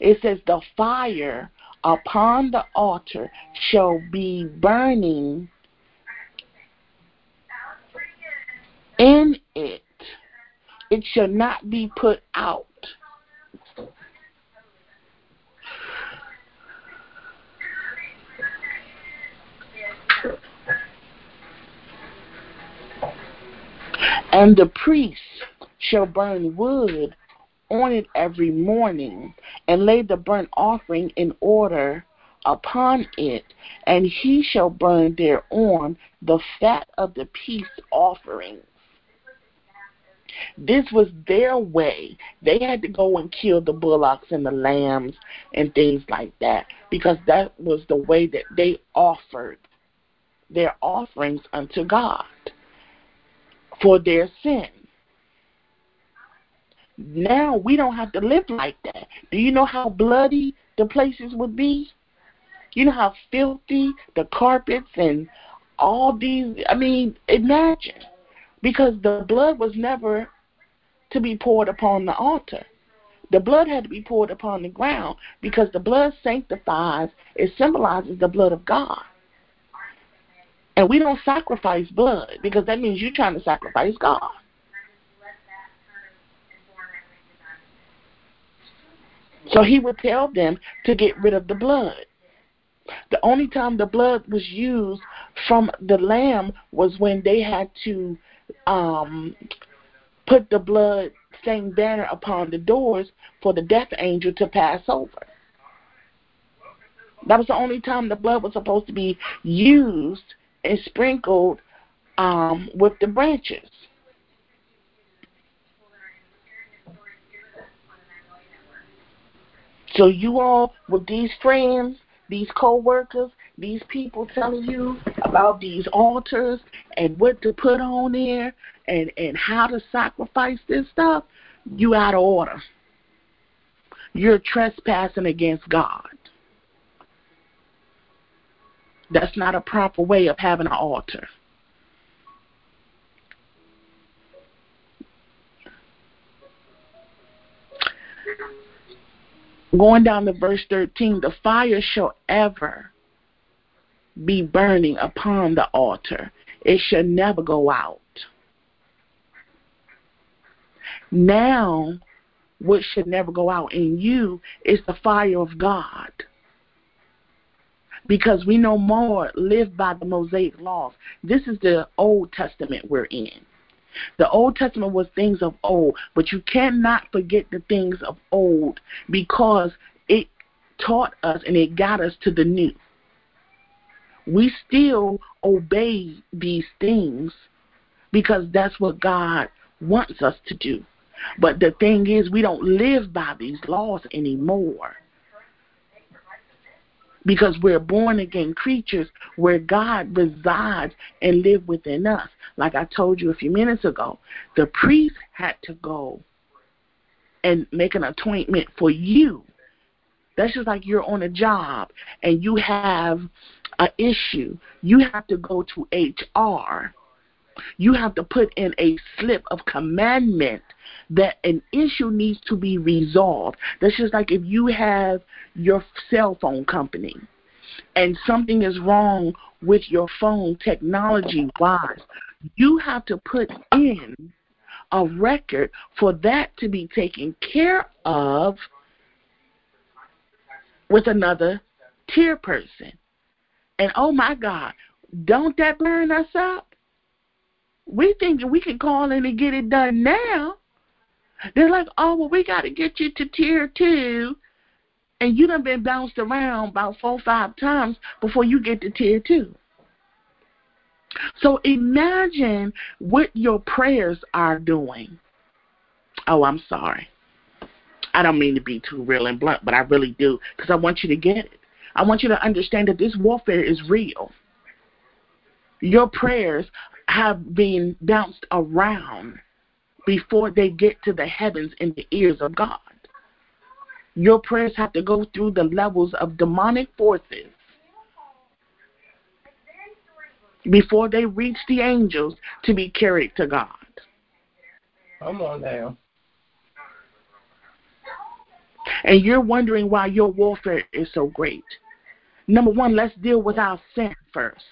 It says the fire upon the altar shall be burning in it. It shall not be put out. And the priest shall burn wood on it every morning, and lay the burnt offering in order upon it, and he shall burn thereon the fat of the peace offerings. This was their way. They had to go and kill the bullocks and the lambs and things like that because that was the way that they offered their offerings unto God for their sin. Now we don't have to live like that. Do you know how bloody the places would be? You know how filthy the carpets and all these I mean, imagine. Because the blood was never to be poured upon the altar. The blood had to be poured upon the ground because the blood sanctifies, it symbolizes the blood of God. And we don't sacrifice blood because that means you're trying to sacrifice God. So he would tell them to get rid of the blood. The only time the blood was used from the lamb was when they had to um, put the blood stained banner upon the doors for the death angel to pass over. That was the only time the blood was supposed to be used and sprinkled um, with the branches. So you all, with these friends, these co-workers, these people telling you about these altars and what to put on there and, and how to sacrifice this stuff, you out of order. You're trespassing against God. That's not a proper way of having an altar. Going down to verse 13, the fire shall ever be burning upon the altar, it shall never go out. Now, what should never go out in you is the fire of God because we no more live by the Mosaic laws. This is the Old Testament we're in. The Old Testament was things of old, but you cannot forget the things of old because it taught us and it got us to the new. We still obey these things because that's what God wants us to do. But the thing is, we don't live by these laws anymore because we're born again creatures where God resides and live within us. Like I told you a few minutes ago, the priest had to go and make an appointment for you. That's just like you're on a job and you have an issue. You have to go to HR. You have to put in a slip of commandment that an issue needs to be resolved. That's just like if you have your cell phone company and something is wrong with your phone technology wise, you have to put in a record for that to be taken care of with another tier person. And oh my God, don't that burn us up? We think we can call in and get it done now. They're like, oh, well, we got to get you to tier two. And you done been bounced around about four five times before you get to tier two. So imagine what your prayers are doing. Oh, I'm sorry. I don't mean to be too real and blunt, but I really do because I want you to get it. I want you to understand that this warfare is real. Your prayers have been bounced around before they get to the heavens in the ears of God. Your prayers have to go through the levels of demonic forces before they reach the angels to be carried to God. Come on now. And you're wondering why your warfare is so great. Number one, let's deal with our sin first.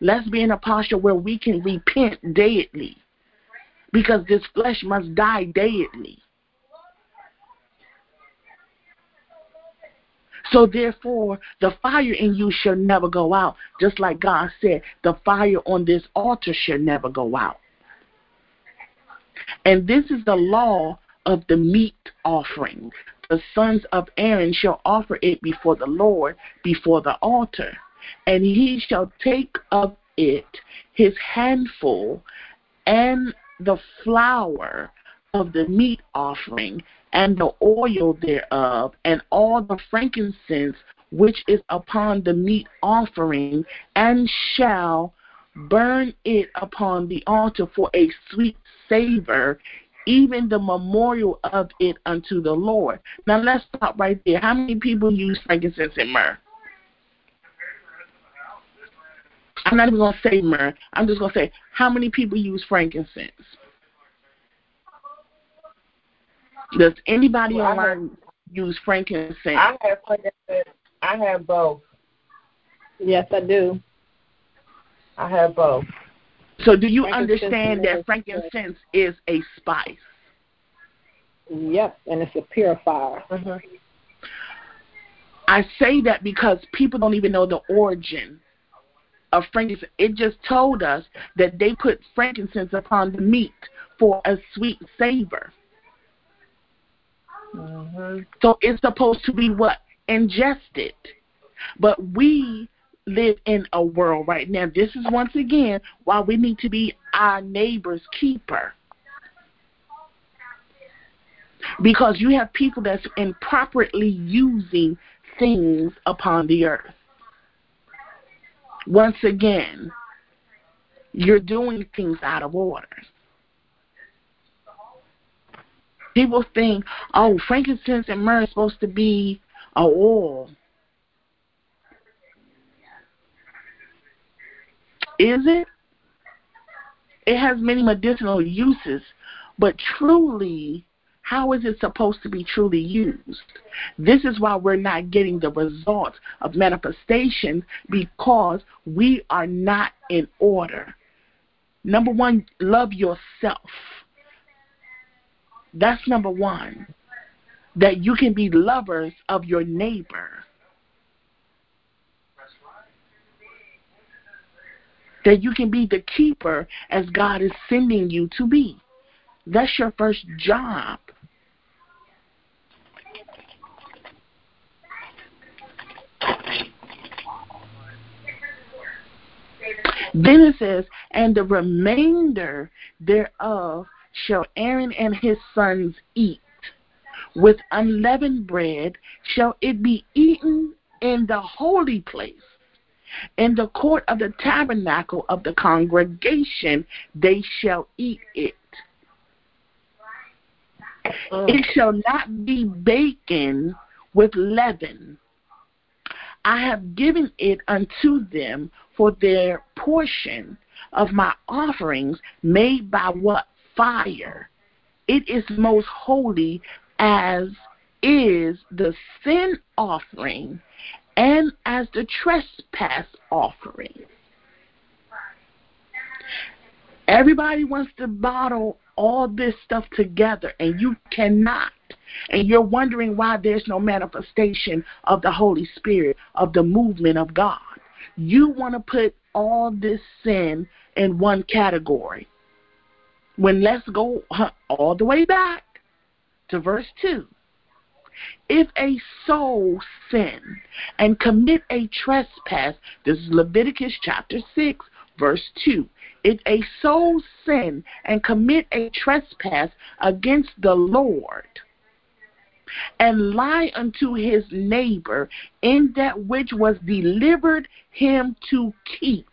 Let's be in a posture where we can repent daily because this flesh must die daily. So therefore, the fire in you shall never go out. Just like God said, the fire on this altar shall never go out. And this is the law of the meat offering. The sons of Aaron shall offer it before the Lord, before the altar. And he shall take of it his handful and the flour of the meat offering and the oil thereof and all the frankincense which is upon the meat offering and shall burn it upon the altar for a sweet savor even the memorial of it unto the Lord. Now let's stop right there. How many people use frankincense and myrrh? I'm not even going to say myrrh. I'm just going to say, how many people use frankincense? Does anybody well, online have, use frankincense? I have frankincense. I have both. Yes, I do. I have both. So, do you understand that frankincense is a spice? Yep, and it's a purifier. Mm-hmm. I say that because people don't even know the origin of frankincense. It just told us that they put frankincense upon the meat for a sweet savor. Mm-hmm. So it's supposed to be what? Ingested. But we live in a world right now. This is once again why we need to be our neighbor's keeper. Because you have people that's improperly using things upon the earth. Once again, you're doing things out of order. People think, oh, frankincense and myrrh is supposed to be a oil. Is it? It has many medicinal uses, but truly, how is it supposed to be truly used? This is why we're not getting the results of manifestation because we are not in order. Number one, love yourself. That's number one. That you can be lovers of your neighbor. That you can be the keeper as God is sending you to be. That's your first job. Then it says, and the remainder thereof shall Aaron and his sons eat. With unleavened bread shall it be eaten in the holy place. In the court of the tabernacle of the congregation they shall eat it. Mm. It shall not be baken with leaven. I have given it unto them for their portion of my offerings made by what? fire. It is most holy as is the sin offering and as the trespass offering. Everybody wants to bottle all this stuff together, and you cannot. And you're wondering why there's no manifestation of the Holy Spirit, of the movement of God. You want to put all this sin in one category. When let's go all the way back to verse 2. If a soul sin and commit a trespass, this is Leviticus chapter 6, verse 2. If a soul sin and commit a trespass against the Lord, and lie unto his neighbor in that which was delivered him to keep,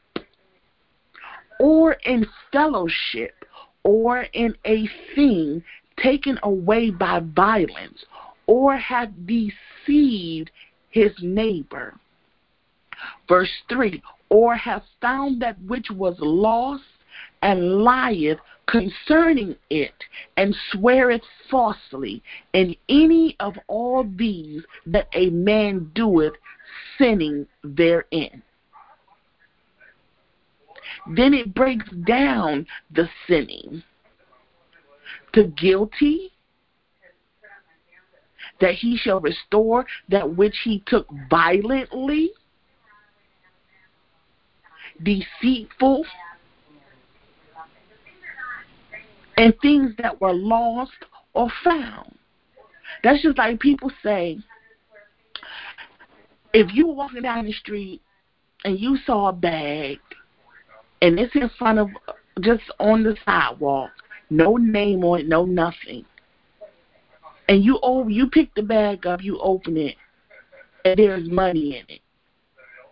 or in fellowship, or in a thing taken away by violence, or hath deceived his neighbor. Verse 3 Or hath found that which was lost, and lieth concerning it, and sweareth falsely, in any of all these that a man doeth, sinning therein. Then it breaks down the sinning to guilty, that he shall restore that which he took violently, deceitful, and things that were lost or found. That's just like people say, if you were walking down the street and you saw a bag and it's in front of just on the sidewalk, no name on it, no nothing. And you oh you pick the bag up, you open it, and there's money in it.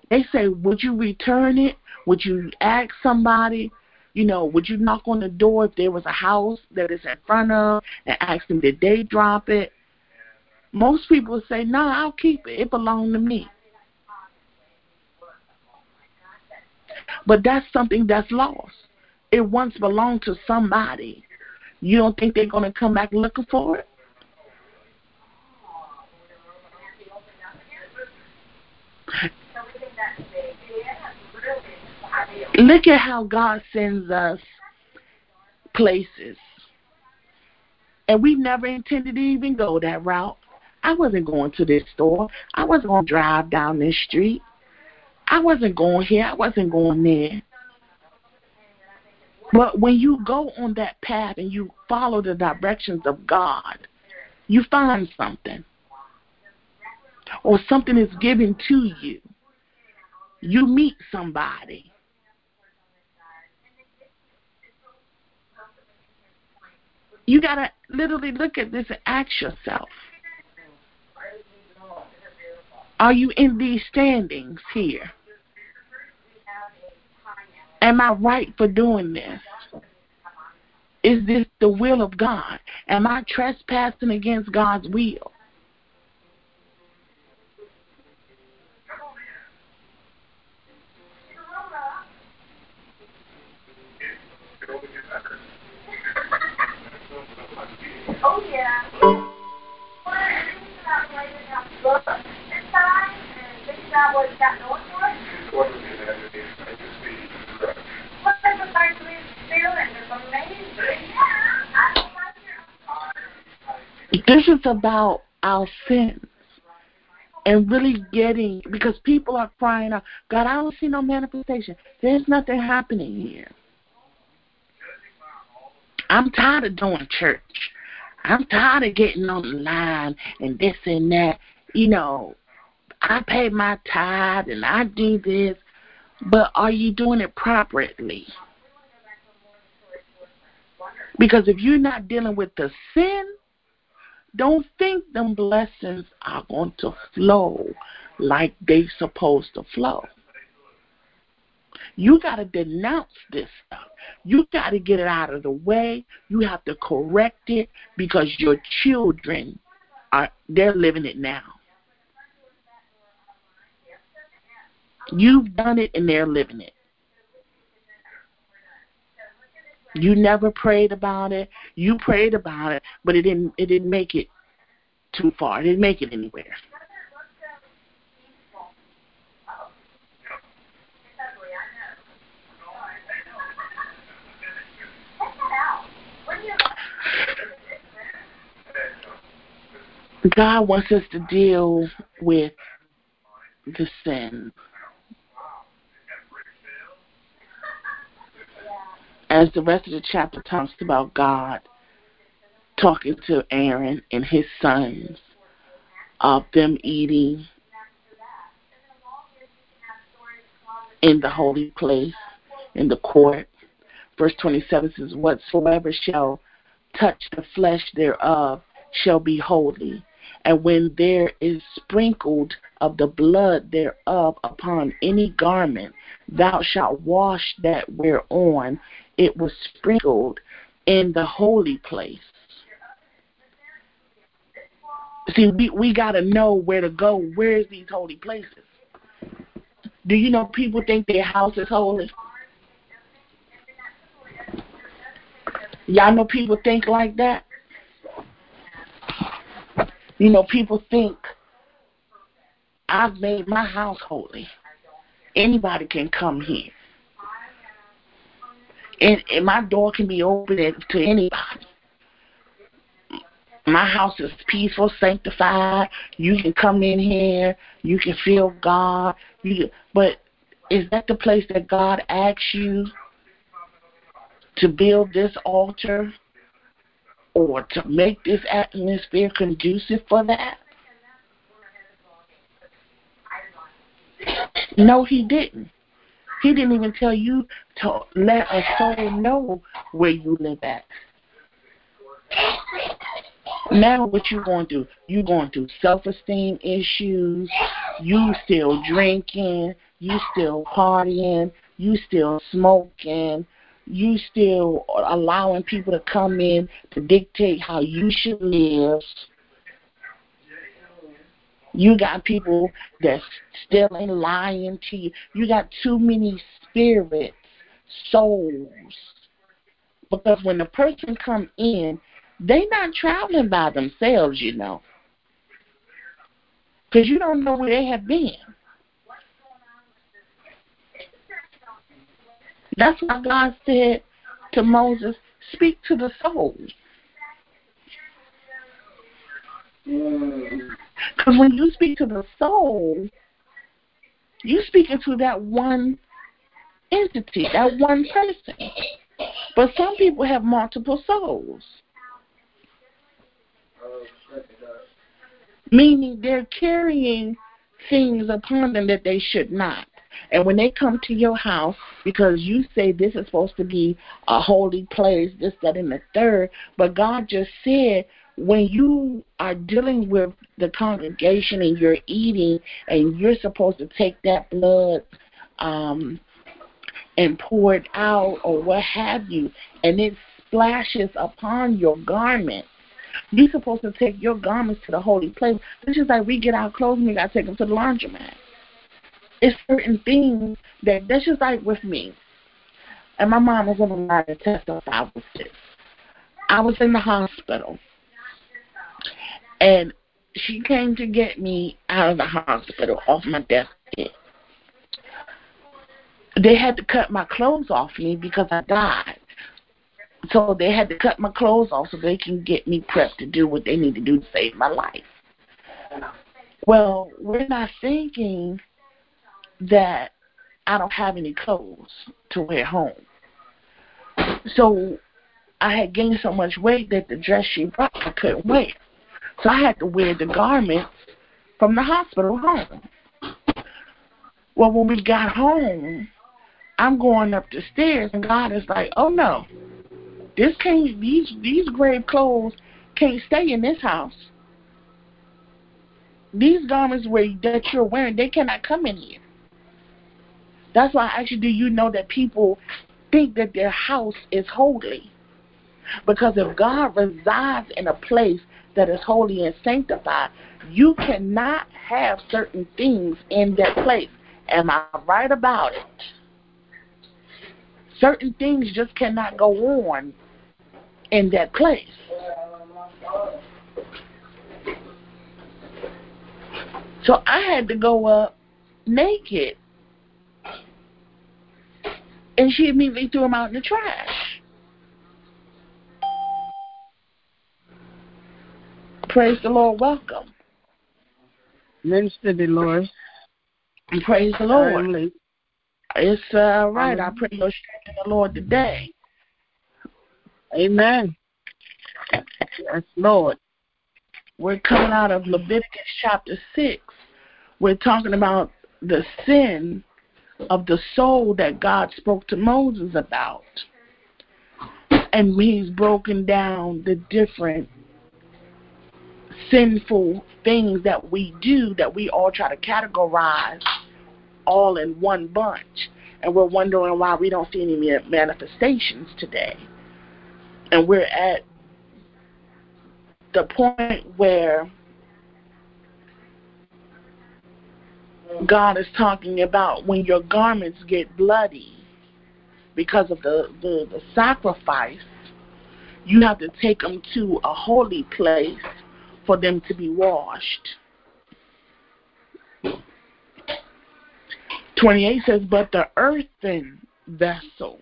They say, Would you return it? Would you ask somebody? You know, would you knock on the door if there was a house that is in front of and ask them did they drop it? Most people say, No, nah, I'll keep it. It belonged to me. But that's something that's lost. It once belonged to somebody. You don't think they're going to come back looking for it? Look at how God sends us places. And we never intended to even go that route. I wasn't going to this store. I wasn't going to drive down this street. I wasn't going here. I wasn't going there. But when you go on that path and you follow the directions of God, you find something. Or something is given to you. You meet somebody. You got to literally look at this and ask yourself Are you in these standings here? Am I right for doing this? Is this the will of God? Am I trespassing against God's will? This is about our sins and really getting because people are crying out, God, I don't see no manifestation. There's nothing happening here. I'm tired of doing church. I'm tired of getting on the line and this and that. You know, I pay my tithe and I do this, but are you doing it properly? Because if you're not dealing with the sin, don't think them blessings are going to flow like they supposed to flow. You got to denounce this stuff. You got to get it out of the way. You have to correct it because your children are they're living it now. You've done it and they're living it. You never prayed about it. You prayed about it, but it didn't it didn't make it too far. It didn't make it anywhere. God wants us to deal with the sin. As the rest of the chapter talks about God talking to Aaron and his sons of them eating in the holy place, in the court. Verse 27 says, Whatsoever shall touch the flesh thereof shall be holy, and when there is sprinkled of the blood thereof upon any garment, thou shalt wash that whereon it was sprinkled in the holy place. See, we, we got to know where to go. Where's these holy places? Do you know people think their house is holy? Y'all know people think like that? You know, people think I've made my house holy. Anybody can come here. And, and my door can be open to anybody. My house is peaceful, sanctified. You can come in here. You can feel God. You, but is that the place that God asks you to build this altar or to make this atmosphere conducive for that? No, he didn't. He didn't even tell you to let a soul know where you live at. Now what you going through? You going through self esteem issues, you still drinking, you still partying, you still smoking, you still allowing people to come in to dictate how you should live. You got people that's still in lying to you. You got too many spirits, souls. Because when the person come in, they not traveling by themselves, you know. Because you don't know where they have been. That's why God said to Moses, speak to the soul. Mm. Because when you speak to the soul, you speaking to that one entity, that one person. But some people have multiple souls. Meaning they're carrying things upon them that they should not. And when they come to your house, because you say this is supposed to be a holy place, this, that, and the third, but God just said when you are dealing with the congregation and you're eating and you're supposed to take that blood um, and pour it out or what have you, and it splashes upon your garment, you're supposed to take your garments to the holy place. It's just like we get our clothes and we got to take them to the laundromat. It's certain things that, that's just like with me. And my mom was allowed to testify with this. I was in the hospital and she came to get me out of the hospital off my deathbed. They had to cut my clothes off me because I died. So they had to cut my clothes off so they can get me prepped to do what they need to do to save my life. Well, we're not thinking that I don't have any clothes to wear home. So I had gained so much weight that the dress she brought I couldn't wear. So I had to wear the garments from the hospital home. Well, when we got home, I'm going up the stairs, and God is like, "Oh no, this can't. These these grave clothes can't stay in this house. These garments where that you're wearing, they cannot come in here." That's why I actually do you know that people think that their house is holy. Because if God resides in a place that is holy and sanctified, you cannot have certain things in that place. Am I right about it? Certain things just cannot go on in that place. So I had to go up naked. And she immediately threw him out in the trash. Praise the Lord. Welcome. Minister Dolores. Praise the Lord. It's uh, right. I pray your strength in the Lord today. Amen. Yes, Lord. We're coming out of Leviticus chapter 6. We're talking about the sin of the soul that God spoke to Moses about. And he's broken down the different sinful things that we do that we all try to categorize all in one bunch. And we're wondering why we don't see any manifestations today. And we're at the point where God is talking about when your garments get bloody because of the, the, the sacrifice, you have to take them to a holy place for them to be washed. 28 says, But the earthen vessel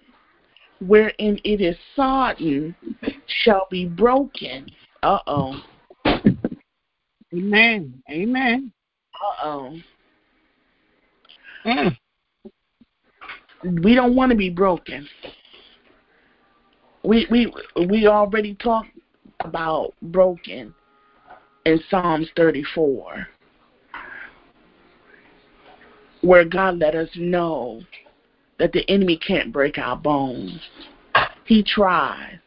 wherein it is sodden shall be broken. Uh oh. Amen. Amen. Uh oh. Mm. We don't want to be broken. We we we already talked about broken in Psalms 34, where God let us know that the enemy can't break our bones. He tries.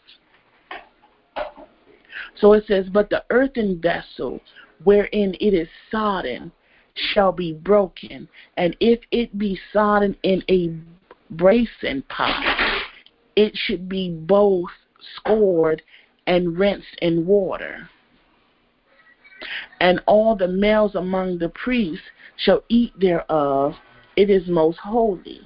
So it says, But the earthen vessel wherein it is sodden shall be broken, and if it be sodden in a brazen pot, it should be both scored and rinsed in water. And all the males among the priests shall eat thereof, it is most holy.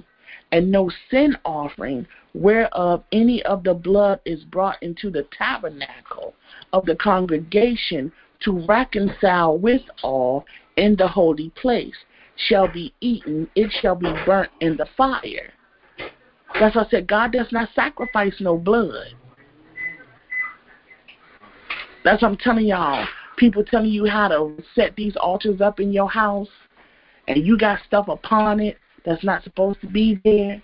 And no sin offering, whereof any of the blood is brought into the tabernacle of the congregation to reconcile with all in the holy place, shall be eaten, it shall be burnt in the fire. That's why I said God does not sacrifice no blood. That's what I'm telling y'all. People telling you how to set these altars up in your house, and you got stuff upon it that's not supposed to be there.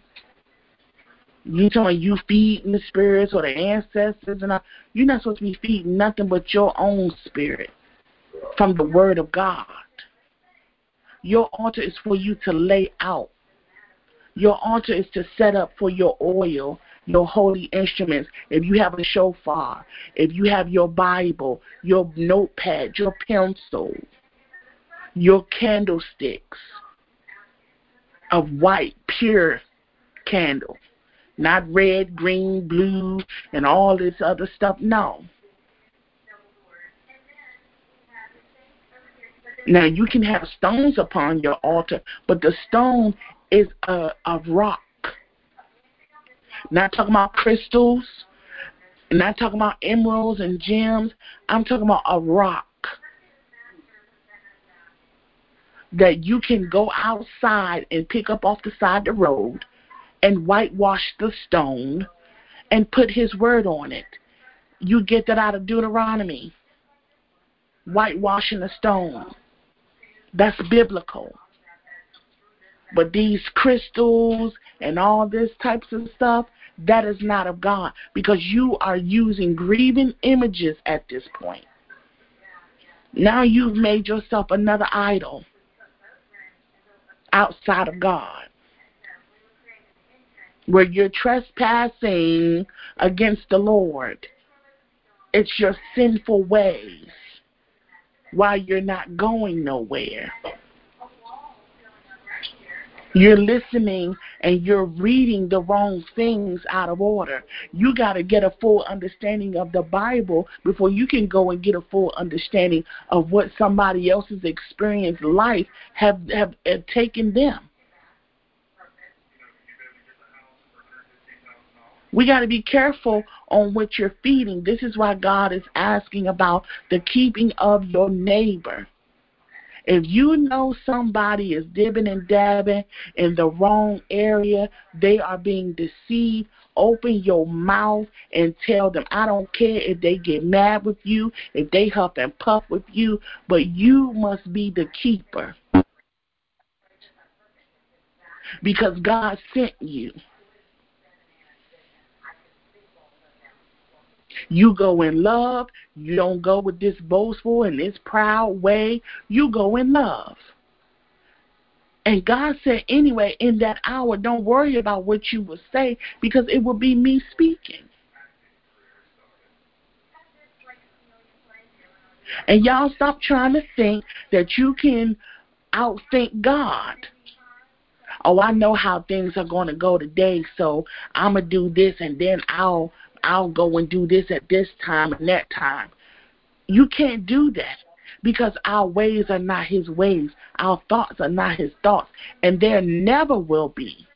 You telling you feeding the spirits or the ancestors and all. You're not supposed to be feeding nothing but your own spirit from the Word of God. Your altar is for you to lay out. Your altar is to set up for your oil, your holy instruments. If you have a shofar, if you have your Bible, your notepad, your pencil, your candlesticks of white, pure candle, not red, green, blue, and all this other stuff. No. Now you can have stones upon your altar, but the stone is a, a rock. Not talking about crystals, not talking about emeralds and gems. I'm talking about a rock that you can go outside and pick up off the side of the road and whitewash the stone and put his word on it. You get that out of Deuteronomy. Whitewashing the stone. That's biblical. But these crystals and all this types of stuff, that is not of God because you are using grieving images at this point. Now you've made yourself another idol outside of God where you're trespassing against the Lord. It's your sinful ways while you're not going nowhere. You're listening and you're reading the wrong things out of order. You got to get a full understanding of the Bible before you can go and get a full understanding of what somebody else's experience life have have, have taken them. We got to be careful on what you're feeding. This is why God is asking about the keeping of your neighbor. If you know somebody is dibbing and dabbing in the wrong area, they are being deceived. Open your mouth and tell them, I don't care if they get mad with you, if they huff and puff with you, but you must be the keeper. Because God sent you. You go in love. You don't go with this boastful and this proud way. You go in love. And God said, anyway, in that hour, don't worry about what you will say because it will be me speaking. And y'all stop trying to think that you can outthink God. Oh, I know how things are going to go today, so I'm going to do this and then I'll I'll go and do this at this time and that time. You can't do that because our ways are not his ways. Our thoughts are not his thoughts. And there never will be.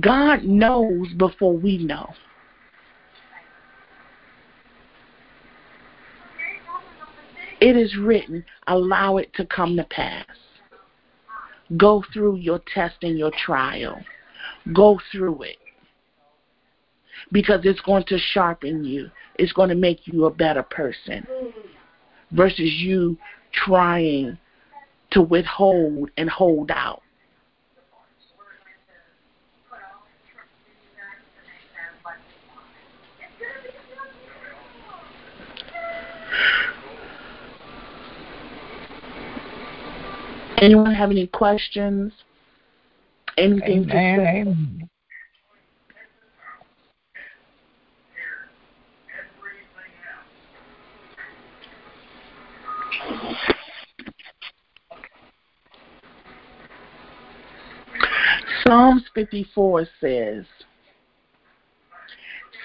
God knows before we know. It is written, allow it to come to pass. Go through your test and your trial. Go through it because it's going to sharpen you. It's going to make you a better person versus you trying to withhold and hold out. Anyone have any questions? Anything amen, to say? Amen. Psalms 54 says,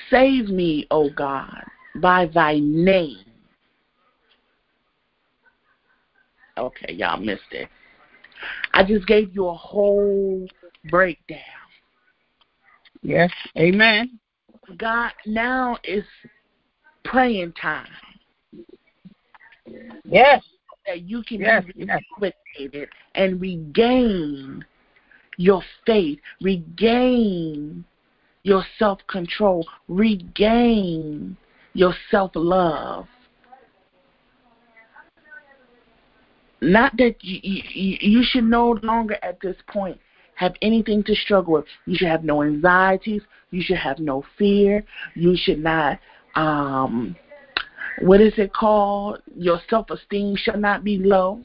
Save me, O God, by thy name. Okay, y'all missed it. I just gave you a whole breakdown. Yes. Amen. God, now is praying time. Yes. That you can Yes. be Yes. and regain your faith, regain your self control, regain your self love. Not that you, you, you should no longer at this point have anything to struggle with. You should have no anxieties. You should have no fear. You should not, um, what is it called? Your self esteem shall not be low.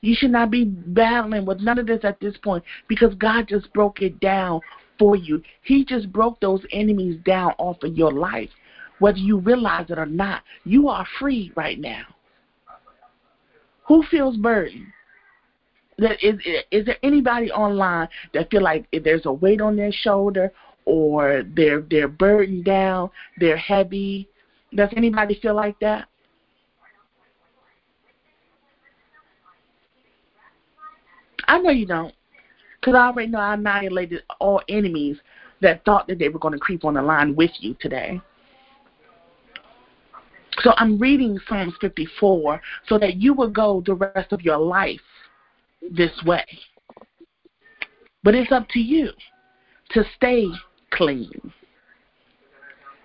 You should not be battling with none of this at this point because God just broke it down for you. He just broke those enemies down off of your life. Whether you realize it or not, you are free right now. Who feels burdened? Is, is there anybody online that feel like there's a weight on their shoulder or they're they're burdened down, they're heavy? Does anybody feel like that? I know you don't, because I already know I annihilated all enemies that thought that they were going to creep on the line with you today. So I'm reading Psalms 54 so that you will go the rest of your life this way. But it's up to you to stay clean.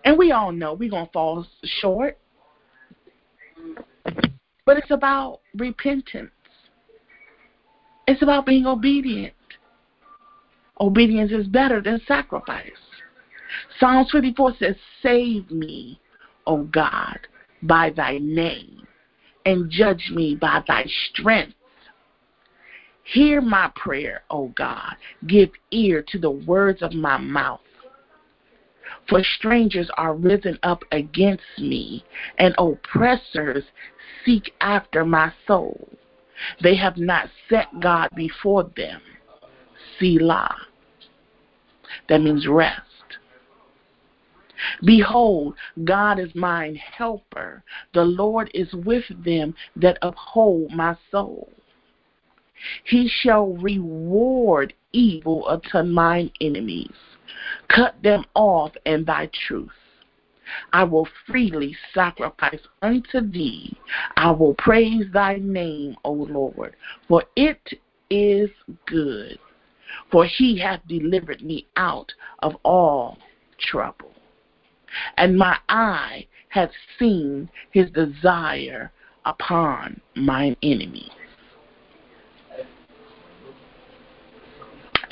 And we all know we're going to fall short. But it's about repentance. It's about being obedient. Obedience is better than sacrifice. Psalms 54 says, Save me, O God, by thy name, and judge me by thy strength. Hear my prayer, O God. Give ear to the words of my mouth. For strangers are risen up against me, and oppressors seek after my soul. They have not set God before them. Selah. That means rest. Behold, God is mine helper. The Lord is with them that uphold my soul. He shall reward evil unto mine enemies. Cut them off in thy truth. I will freely sacrifice unto thee. I will praise thy name, O Lord, for it is good. For he hath delivered me out of all trouble. And my eye hath seen his desire upon mine enemies.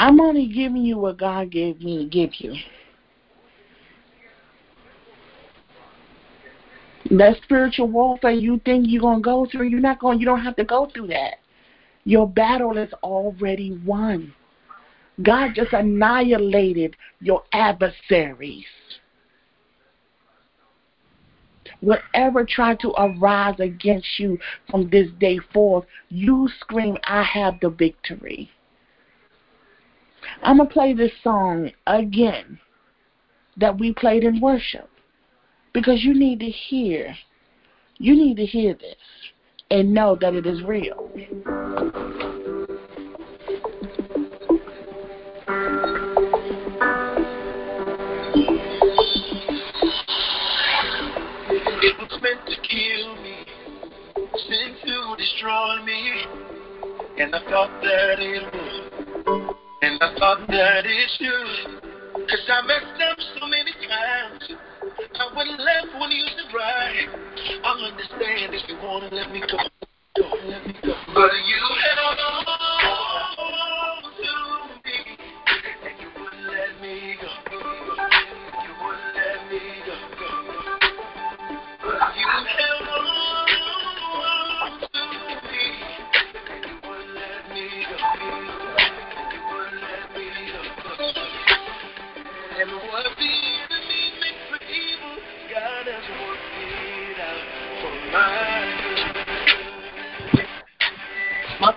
I'm only giving you what God gave me to give you. That spiritual warfare you think you're gonna go through, you're not going you don't have to go through that. Your battle is already won. God just annihilated your adversaries. Whatever tried to arise against you from this day forth, you scream, I have the victory. I'm going to play this song again that we played in worship because you need to hear. You need to hear this and know that it is real. It was meant to kill me, to destroy me, and I thought that it would. And I thought that it's you. Cause I messed up so many times. I wouldn't left when you said right. I'll understand if you wanna let me go. Let me go. But you held on.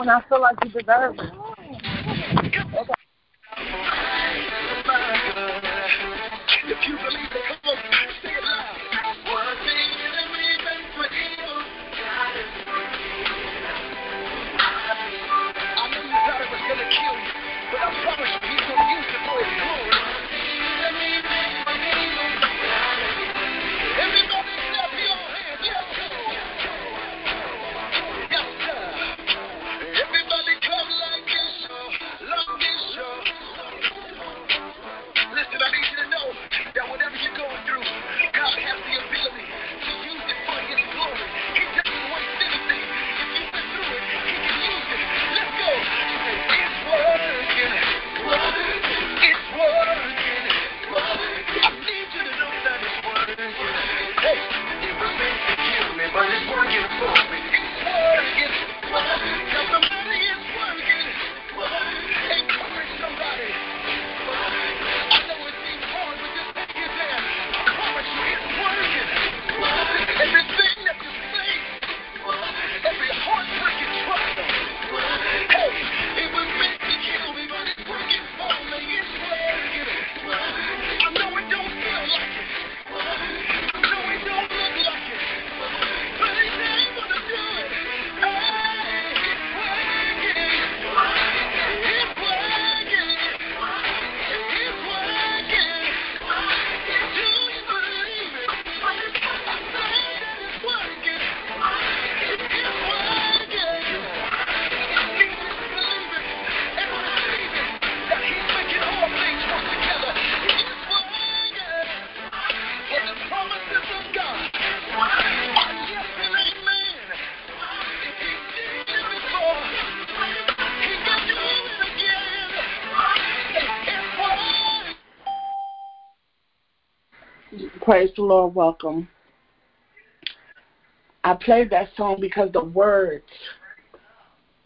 when I feel like you deserve it. Praise the Lord. Welcome. I played that song because the words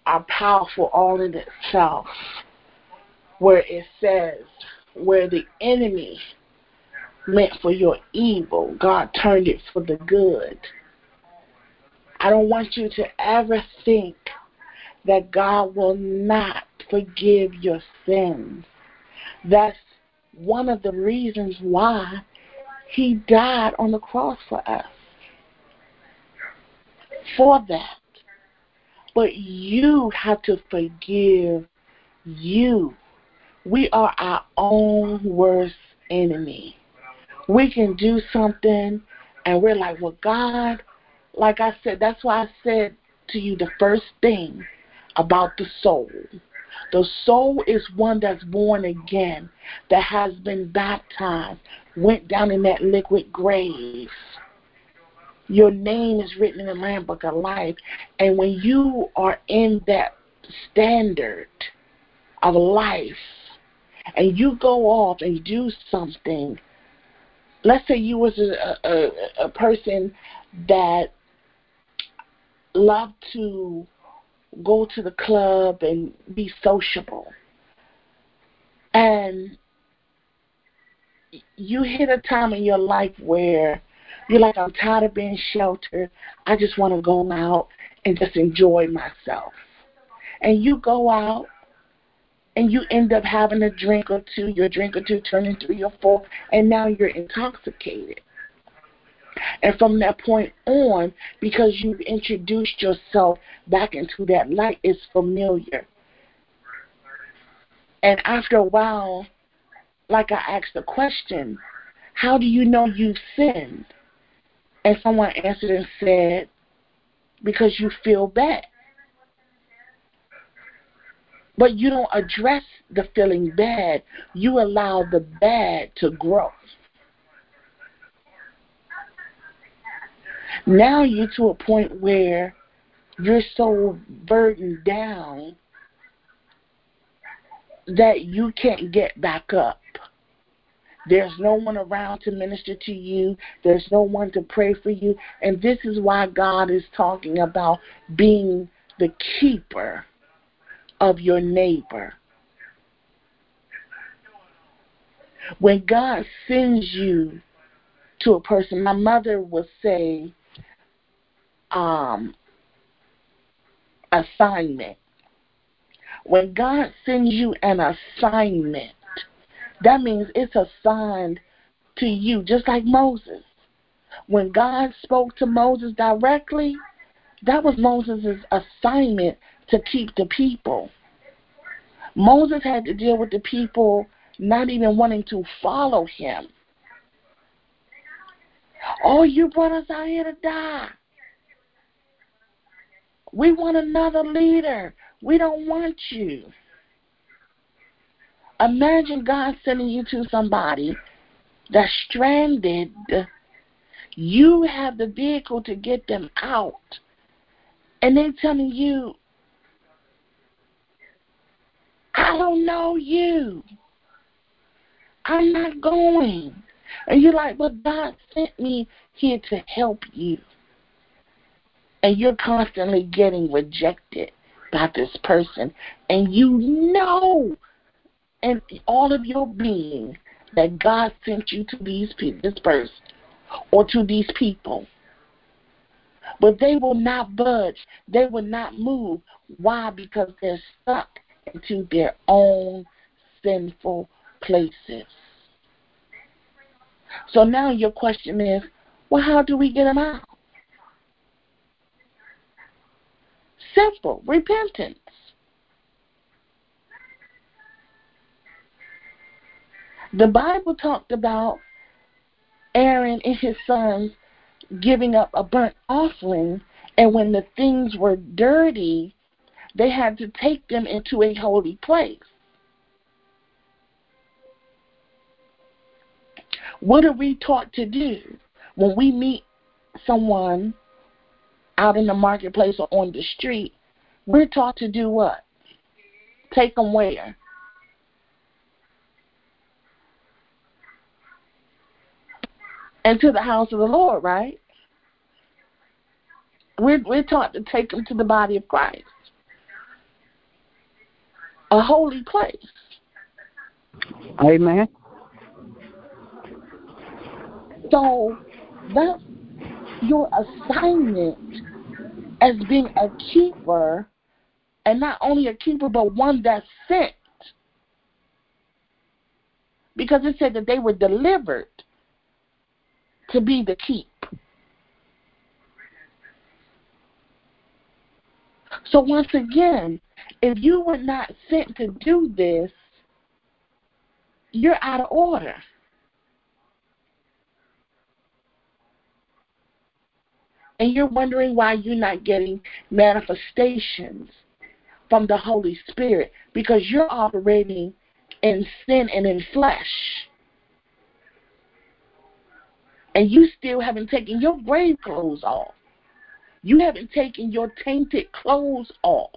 are powerful all in itself, where it says, where the enemy meant for your evil, God turned it for the good. I don't want you to ever think that God will not forgive your sins. That's one of the reasons why he died on the cross for us. For that. But you have to forgive you. We are our own worst enemy. We can do something and we're like, well, God, like I said, that's why I said to you the first thing about the soul. The soul is one that's born again, that has been baptized, went down in that liquid grave. Your name is written in the Lamb Book of Life. And when you are in that standard of life and you go off and do something, let's say you was a, a, a person that loved to go to the club and be sociable. And you hit a time in your life where you're like, I'm tired of being sheltered. I just want to go out and just enjoy myself. And you go out and you end up having a drink or two, your drink or two turning three or four, and now you're intoxicated. And from that point on, because you've introduced yourself back into that light, it's familiar. And after a while, like I asked the question, how do you know you've sinned? And someone answered and said, because you feel bad. But you don't address the feeling bad. You allow the bad to grow. Now you're to a point where you're so burdened down that you can't get back up. There's no one around to minister to you. There's no one to pray for you. And this is why God is talking about being the keeper of your neighbor. When God sends you to a person, my mother would say, um, assignment. When God sends you an assignment, that means it's assigned to you, just like Moses. When God spoke to Moses directly, that was Moses' assignment to keep the people. Moses had to deal with the people not even wanting to follow him. Oh, you brought us out here to die. We want another leader. We don't want you. Imagine God sending you to somebody that's stranded. You have the vehicle to get them out. And they're telling you, I don't know you. I'm not going. And you're like, but God sent me here to help you and you're constantly getting rejected by this person, and you know, and all of your being, that God sent you to these people, this person, or to these people. But they will not budge. They will not move. Why? Because they're stuck into their own sinful places. So now your question is, well, how do we get them out? Simple repentance. The Bible talked about Aaron and his sons giving up a burnt offering, and when the things were dirty, they had to take them into a holy place. What are we taught to do when we meet someone out in the marketplace or on the street, we're taught to do what? Take them where? Into the house of the Lord, right? We're, we're taught to take them to the body of Christ, a holy place. Amen. So that's your assignment as being a keeper, and not only a keeper, but one that's sent. Because it said that they were delivered to be the keep. So, once again, if you were not sent to do this, you're out of order. And you're wondering why you're not getting manifestations from the Holy Spirit because you're operating in sin and in flesh. And you still haven't taken your grave clothes off. You haven't taken your tainted clothes off.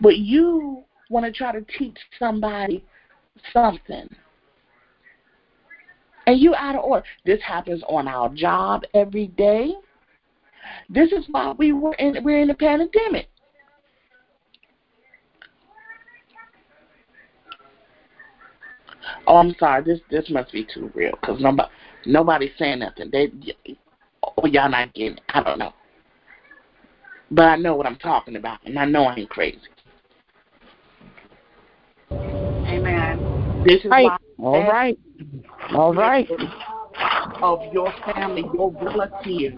But you want to try to teach somebody something. And you out of order. This happens on our job every day. This is why we were in we're in a pandemic. Oh, I'm sorry. This this must be too real because nobody nobody's saying nothing. They oh y'all not getting it. I don't know, but I know what I'm talking about, and I know I ain't crazy. Amen. This is Right. why All right. All right. of your family, your relatives,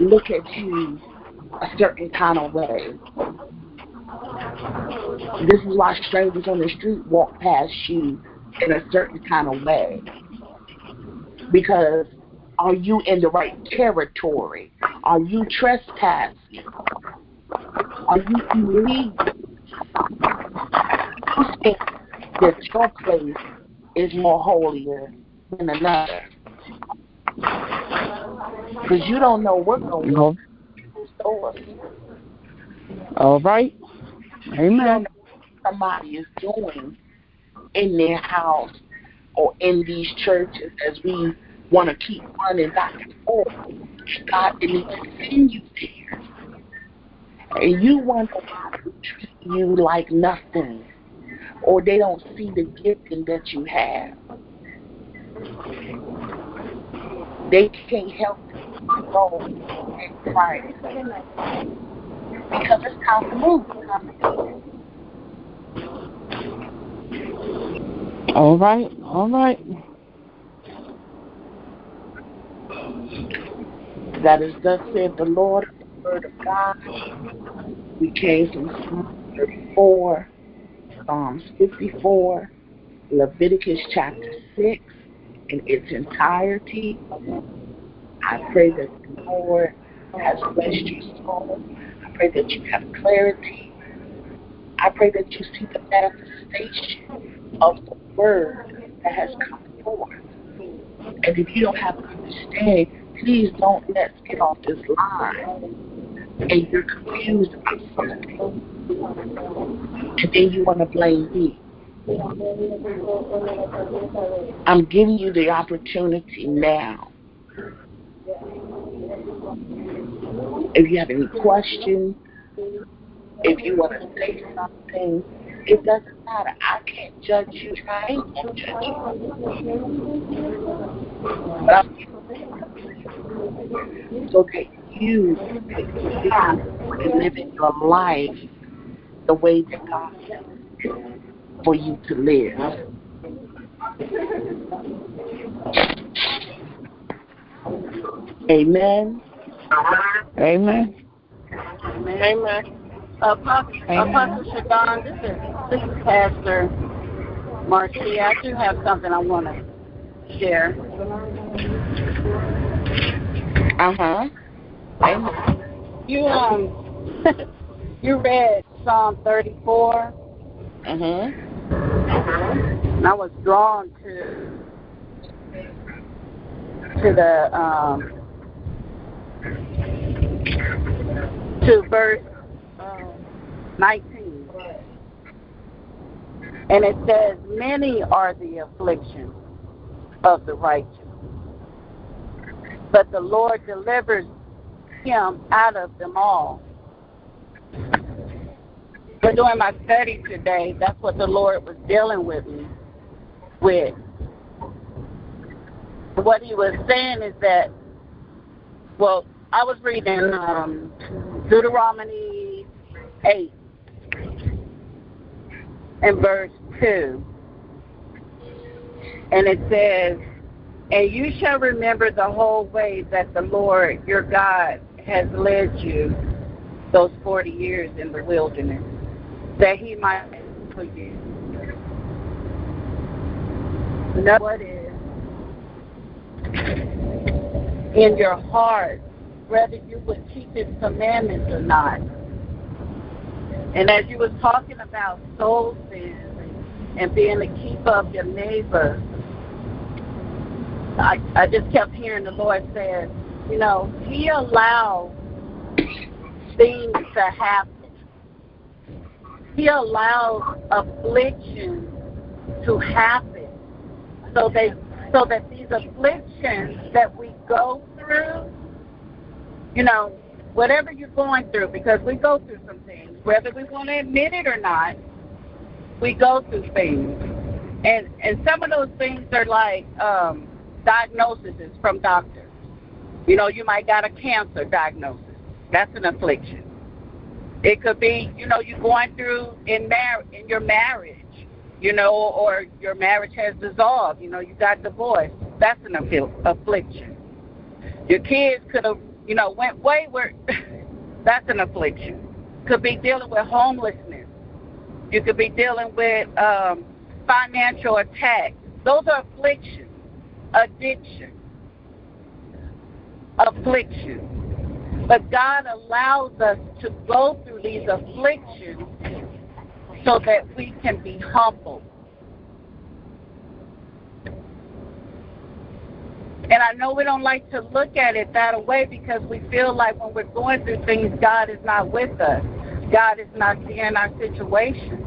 look at you a certain kind of way. This is why strangers on the street walk past you in a certain kind of way. Because are you in the right territory? Are you trespassing? Are you illegal? That your place is more holier than another. Because you don't know what's going on All, right. You don't Amen. know what somebody is doing in their house or in these churches as we want to keep running back and forth. God didn't send you there. And you wonder why they treat you like nothing. Or they don't see the gifting that you have. They can't help but grow in Christ. Because it's time to move. It's time to All right. All right. That is thus said the Lord, the word of God. We came from Psalm 34, Psalms 54, Leviticus chapter 6 in its entirety. I pray that the Lord has blessed your soul. I pray that you have clarity. I pray that you see the manifestation of the word that has come forth. And if you don't have understanding, please don't let's get off this line and you're confused about something. Then you want to blame me. I'm giving you the opportunity now. If you have any questions, if you want to say something, it doesn't matter. I can't judge you. I ain't to judge you. But I'm you can live in your life the way that God intended for you to live. Amen. Amen. Amen. Apostle, Amen. Apostle Shadon, this is this is Pastor Marcia. I do have something I want to share. Uh huh. Amen. You um you read Psalm 34, Uh huh. and I was drawn to to the um to verse um, 19. And it says, Many are the afflictions of the righteous, but the Lord delivers him out of them all. But during my study today, that's what the Lord was dealing with me with. What he was saying is that, well, I was reading um, Deuteronomy 8 and verse 2. And it says, And you shall remember the whole way that the Lord your God has led you those 40 years in the wilderness, that he might for you. Know what is in your heart whether you would keep his commandments or not. And as you was talking about soul sins and, being a keeper of your neighbor, I, I just kept hearing the Lord say, you know, he allows things to happen. He allows affliction to happen so they so that these afflictions that we go through, you know, whatever you're going through, because we go through some things, whether we want to admit it or not, we go through things. And and some of those things are like um diagnoses from doctors. You know, you might got a cancer diagnosis. That's an affliction. It could be, you know, you're going through in mar- in your marriage, you know, or your marriage has dissolved. You know, you got divorced. That's an affliction. Your kids could have, you know, went wayward. That's an affliction. Could be dealing with homelessness. You could be dealing with um, financial attacks. Those are afflictions. Addiction. Affliction. But God allows us to go through these afflictions so that we can be humble. And I know we don't like to look at it that way because we feel like when we're going through things, God is not with us. God is not seeing our situation.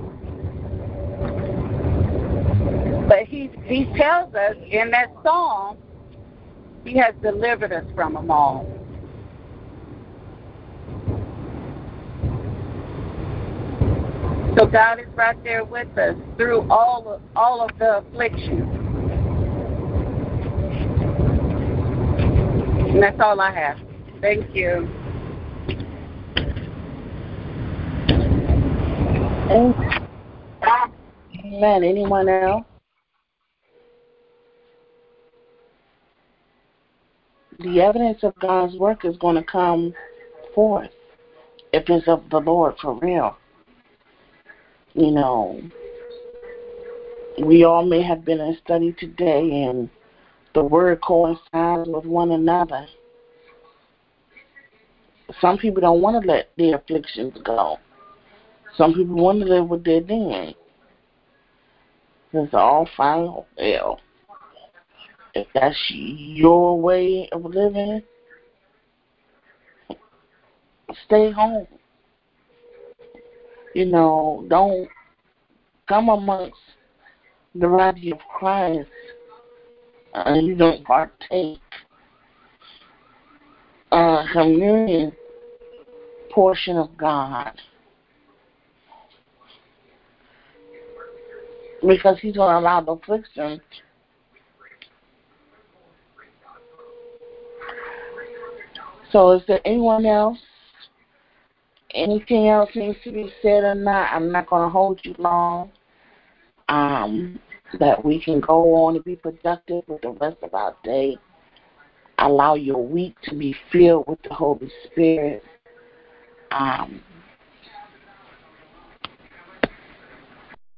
But he, he tells us in that song, He has delivered us from them all. So God is right there with us through all of all of the afflictions. And that's all I have. Thank you. Amen. Anyone else? The evidence of God's work is going to come forth if it's of the Lord for real. You know, we all may have been in study today and the word coincides with one another. Some people don't want to let their afflictions go. Some people want to live with their dead. It's all final Hell, if that's your way of living, stay home. You know, don't come amongst the body of Christ and you don't partake uh, communion portion of God. Because he's going to allow the affliction So is there anyone else? Anything else needs to be said or not? I'm not going to hold you long. Um, that we can go on and be productive with the rest of our day. Allow your week to be filled with the Holy Spirit. Um,